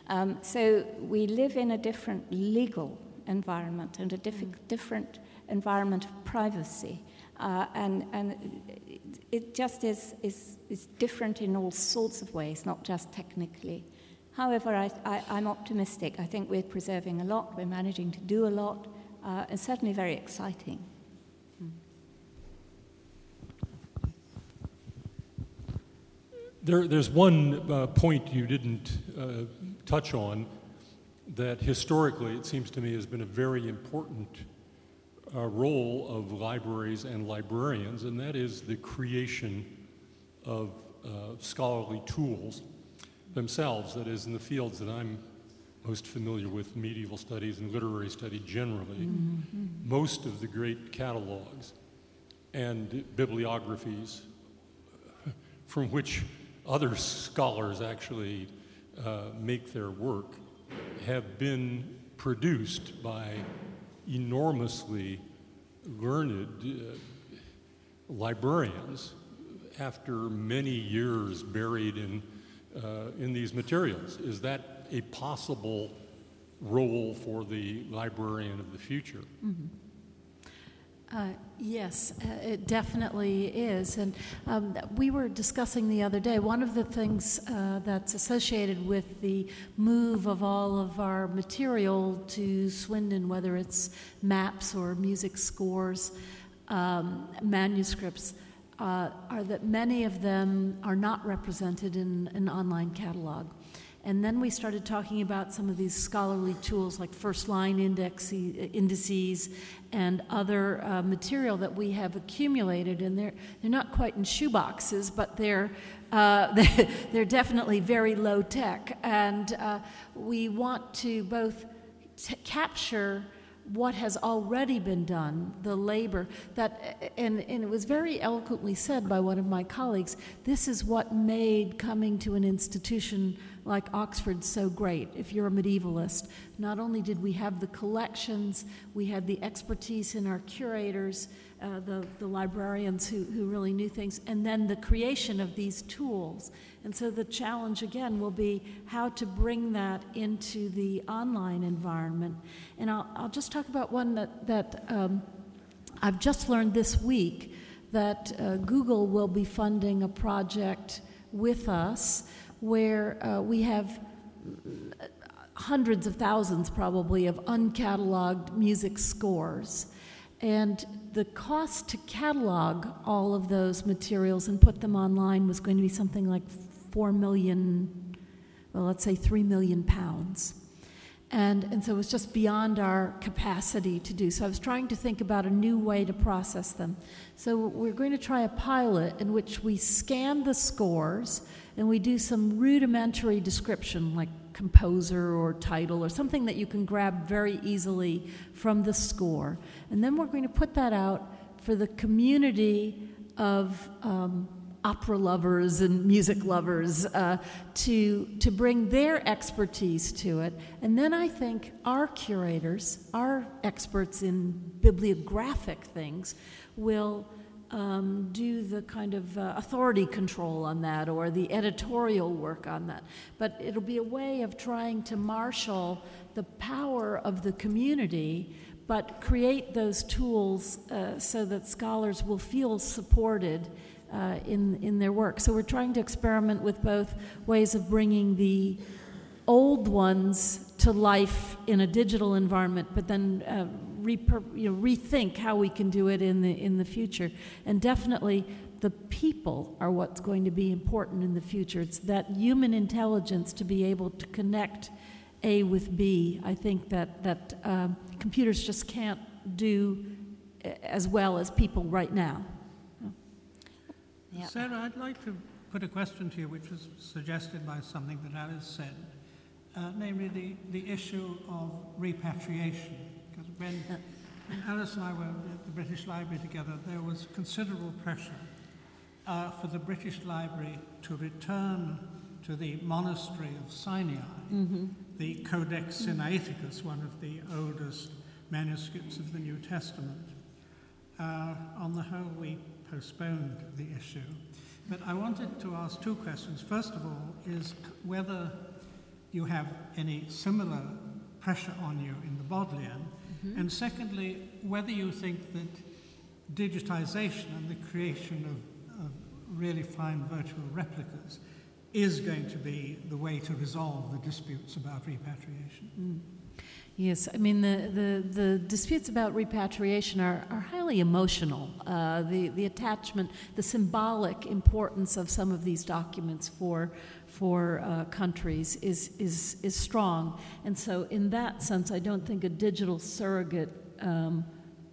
Um, so we live in a different legal environment and a diff- different environment of privacy. Uh, and, and it just is, is, is different in all sorts of ways, not just technically. However, I, am optimistic. I think we're preserving a lot, we're managing to do a lot, uh, and certainly very exciting. There, there's one uh, point you didn't uh, touch on that historically, it seems to me, has been a very important uh, role of libraries and librarians, and that is the creation of uh, scholarly tools themselves, that is, in the fields that I'm most familiar with, medieval studies and literary study generally, mm-hmm. most of the great catalogs and bibliographies from which other scholars actually uh, make their work have been produced by enormously learned uh, librarians after many years buried in uh, in these materials. Is that a possible role for the librarian of the future? Mm-hmm. Uh, yes, uh, it definitely is. And um, we were discussing the other day, one of the things uh, that's associated with the move of all of our material to Swindon, whether it's maps or music scores, um, manuscripts, uh, are that many of them are not represented in an online catalog. And then we started talking about some of these scholarly tools like first line indices and other uh, material that we have accumulated. And they're, they're not quite in shoeboxes, but they're, uh, they're definitely very low tech. And uh, we want to both t- capture what has already been done, the labor that, and, and it was very eloquently said by one of my colleagues this is what made coming to an institution like Oxford so great. If you're a medievalist, not only did we have the collections, we had the expertise in our curators, uh, the, the librarians who, who really knew things, and then the creation of these tools. And so the challenge again will be how to bring that into the online environment. And I'll, I'll just talk about one that, that um, I've just learned this week that uh, Google will be funding a project with us where uh, we have hundreds of thousands probably of uncatalogued music scores. And the cost to catalog all of those materials and put them online was going to be something like 4 million, well, let's say 3 million pounds. And, and so it was just beyond our capacity to do. So I was trying to think about a new way to process them. So we're going to try a pilot in which we scan the scores and we do some rudimentary description, like composer or title or something that you can grab very easily from the score. And then we're going to put that out for the community of um, opera lovers and music lovers uh, to, to bring their expertise to it. And then I think our curators, our experts in bibliographic things, will um, do the kind of uh, authority control on that or the editorial work on that. But it'll be a way of trying to marshal the power of the community but create those tools uh, so that scholars will feel supported uh, in, in their work. So we're trying to experiment with both ways of bringing the old ones to life in a digital environment, but then uh, you know, rethink how we can do it in the, in the future. And definitely, the people are what's going to be important in the future. It's that human intelligence to be able to connect A with B. I think that, that uh, computers just can't do as well as people right now. Yep. Sarah, I'd like to put a question to you which was suggested by something that Alice said, uh, namely the, the issue of repatriation. Because when, when Alice and I were at the British Library together, there was considerable pressure uh, for the British Library to return to the monastery of Sinai, mm-hmm. the Codex Sinaiticus, one of the oldest manuscripts of the New Testament. Uh, on the whole, we postponed the issue. But I wanted to ask two questions. First of all, is whether you have any similar pressure on you in the Bodleian, mm-hmm. and secondly, whether you think that digitization and the creation of, of really fine virtual replicas is going to be the way to resolve the disputes about repatriation. Mm. Yes, I mean, the, the, the, disputes about repatriation are, are highly emotional. Uh, the, the attachment, the symbolic importance of some of these documents for, for uh, countries is, is, is strong. And so, in that sense, I don't think a digital surrogate um,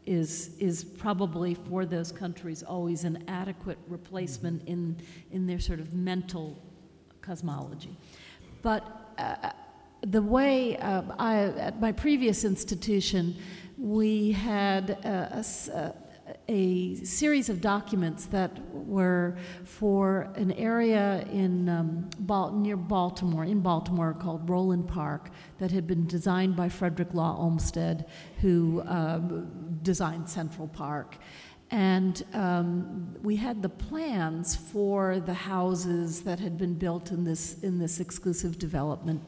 is, is probably for those countries always an adequate replacement in, in their sort of mental cosmology. But uh, the way uh, I, at my previous institution, we had a, a, a, series of documents that were for an area in um, Bal- near Baltimore, in Baltimore, called Roland Park, that had been designed by Frederick Law Olmsted, who uh, designed Central Park. And um, we had the plans for the houses that had been built in this, in this exclusive development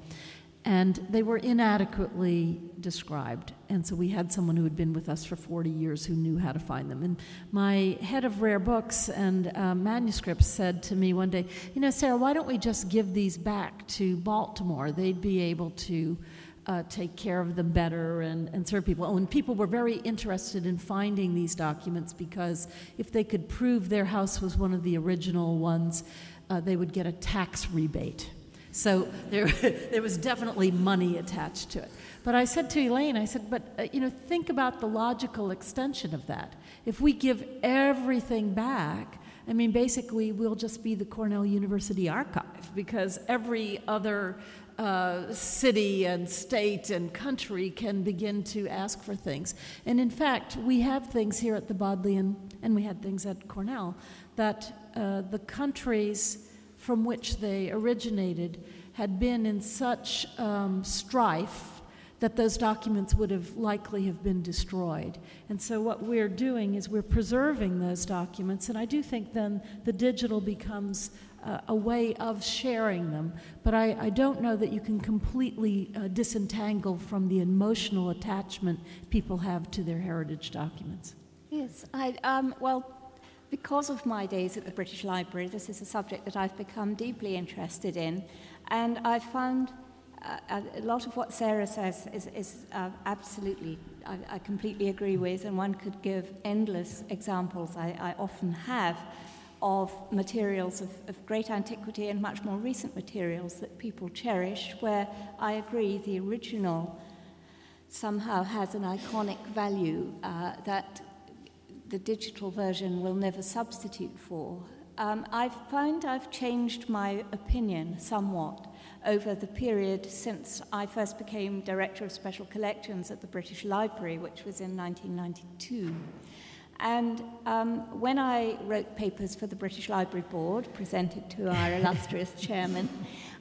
and they were inadequately described. And so we had someone who had been with us for 40 years who knew how to find them. And my head of rare books and uh, manuscripts said to me one day, You know, Sarah, why don't we just give these back to Baltimore? They'd be able to. Uh, take care of them better and, and serve people. And people were very interested in finding these documents because if they could prove their house was one of the original ones, uh, they would get a tax rebate so there, there was definitely money attached to it. But I said to Elaine, I said, but uh, you know, think about the logical extension of that. If we give everything back, I mean, basically, we'll just be the Cornell University archive because every other uh, city and state and country can begin to ask for things. And in fact, we have things here at the Bodleian, and we had things at Cornell, that uh, the countries from which they originated had been in such um, strife that those documents would have likely have been destroyed. And so what we're doing is we're preserving those documents, and I do think then the digital becomes uh, a way of sharing them. But I, I, don't know that you can completely uh, disentangle from the emotional attachment people have to their heritage documents. Yes, I, um, well, because of my days at the British Library, this is a subject that I've become deeply interested in, and I've found uh, a lot of what Sarah says is, is uh, absolutely, I, I, completely agree with, and one could give endless examples. I, I often have of materials of, of, great antiquity and much more recent materials that people cherish, where I agree the original somehow has an iconic value uh, that the digital version will never substitute for. Um, I find I've changed my opinion somewhat over the period since I first became Director of Special Collections at the British Library, which was in 1992. And um, when I wrote papers for the British Library Board, presented to our illustrious chairman,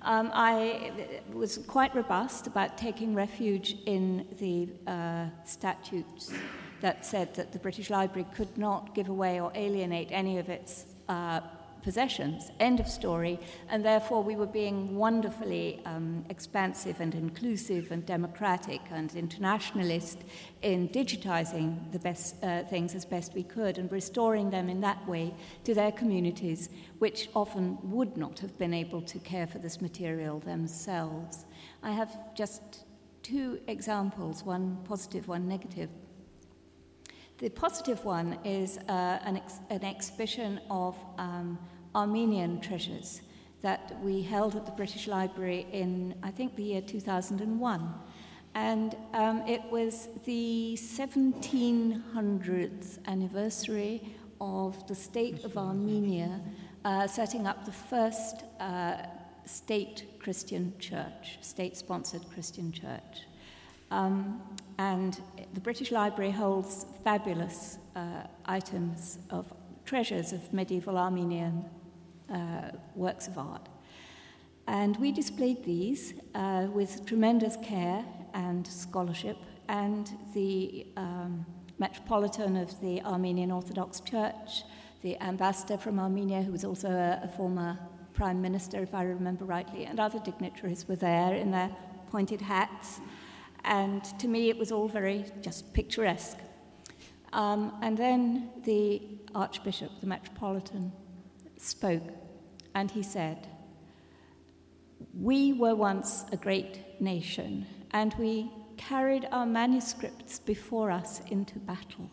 um, I was quite robust about taking refuge in the uh, statutes that said that the British Library could not give away or alienate any of its uh, possessions. End of story. And therefore, we were being wonderfully um, expansive and inclusive and democratic and internationalist in digitizing the best uh, things as best we could and restoring them in that way to their communities, which often would not have been able to care for this material themselves. I have just two examples one positive, one negative. The positive one is uh, an, ex- an, exhibition of um, Armenian treasures that we held at the British Library in, I think, the year 2001. And um, it was the 1700th anniversary of the state of Armenia uh, setting up the first uh, state Christian church, state sponsored Christian church. Um, and the British Library holds fabulous uh, items of treasures of medieval Armenian uh, works of art. And we displayed these uh, with tremendous care and scholarship, and the um, Metropolitan of the Armenian Orthodox Church, the ambassador from Armenia, who was also a, a former prime minister, if I remember rightly, and other dignitaries were there in their pointed hats. And to me, it was all very just picturesque. Um, and then the Archbishop, the Metropolitan, spoke and he said, We were once a great nation, and we carried our manuscripts before us into battle.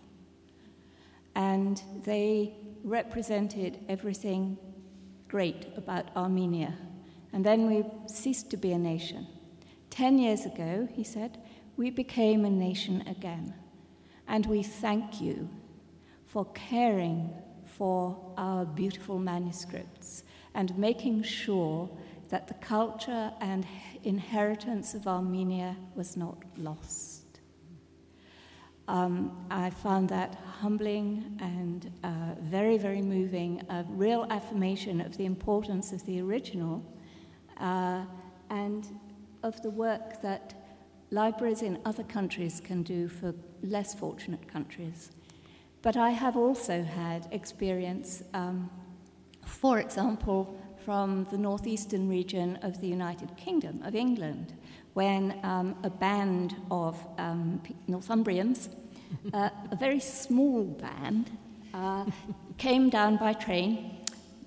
And they represented everything great about Armenia. And then we ceased to be a nation. Ten years ago, he said, we became a nation again. And we thank you for caring for our beautiful manuscripts and making sure that the culture and inheritance of Armenia was not lost. Um, I found that humbling and uh, very, very moving, a real affirmation of the importance of the original uh, and of the work that libraries in other countries can do for less fortunate countries. But I have also had experience, um, for example, from the northeastern region of the United Kingdom, of England, when um, a band of um, Northumbrians, uh, a very small band, uh, came down by train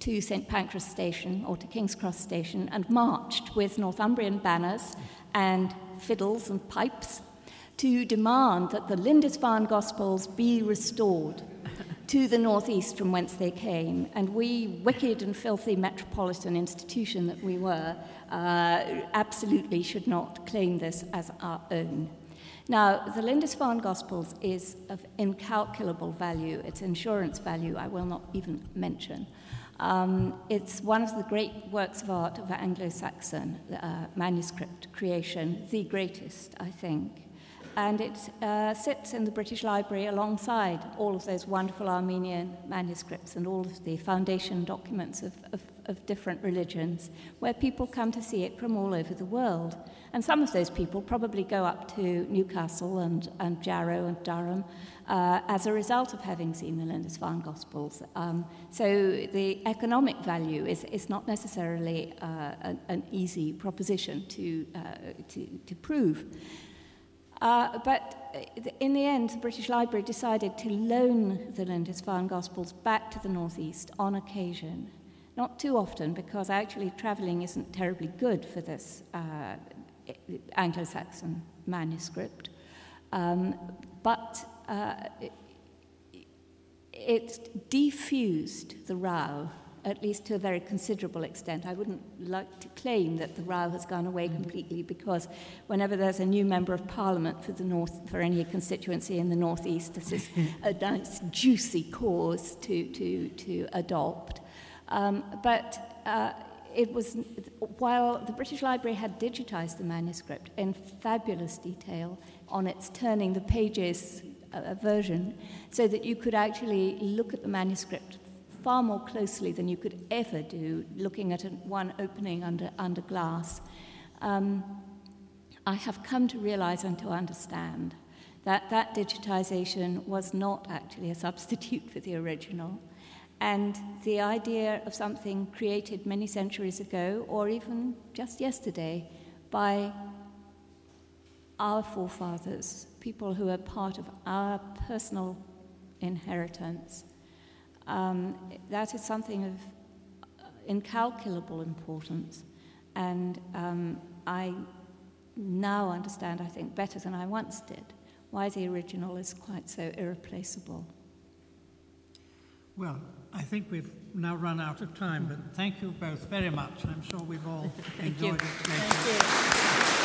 to St Pancras Station or to King's Cross Station and marched with Northumbrian banners and fiddles and pipes to demand that the Lindisfarne Gospels be restored to the northeast from whence they came. And we, wicked and filthy metropolitan institution that we were, uh, absolutely should not claim this as our own. Now, the Lindisfarne Gospels is of incalculable value. Its insurance value I will not even mention. Um, it's one of the great works of art of Anglo Saxon uh, manuscript creation, the greatest, I think. And it uh, sits in the British Library alongside all of those wonderful Armenian manuscripts and all of the foundation documents of, of, of different religions, where people come to see it from all over the world. And some of those people probably go up to Newcastle and, and Jarrow and Durham uh, as a result of having seen the Lindisfarne Gospels. Um, so the economic value is, is not necessarily uh, an, an, easy proposition to, uh, to, to, prove. Uh, but in the end, the British Library decided to loan the Lindisfarne Gospels back to the Northeast on occasion. Not too often, because actually travelling isn't terribly good for this uh, Anglo Saxon manuscript. Um, but uh, it, it defused the row, at least to a very considerable extent. I wouldn't like to claim that the row has gone away completely because whenever there's a new member of parliament for the north, for any constituency in the northeast, this is a nice juicy cause to, to, to adopt. Um, but uh, it was, while the British Library had digitized the manuscript in fabulous detail on its turning the pages uh, version, so that you could actually look at the manuscript far more closely than you could ever do looking at one opening under, under glass. Um, I have come to realize and to understand that that digitization was not actually a substitute for the original. And the idea of something created many centuries ago, or even just yesterday, by our forefathers, people who are part of our personal inheritance, um, that is something of incalculable importance. And um, I now understand, I think, better than I once did, why the original is quite so irreplaceable. Well, I think we've now run out of time, but thank you both very much. I'm sure we've all enjoyed it. Thank you.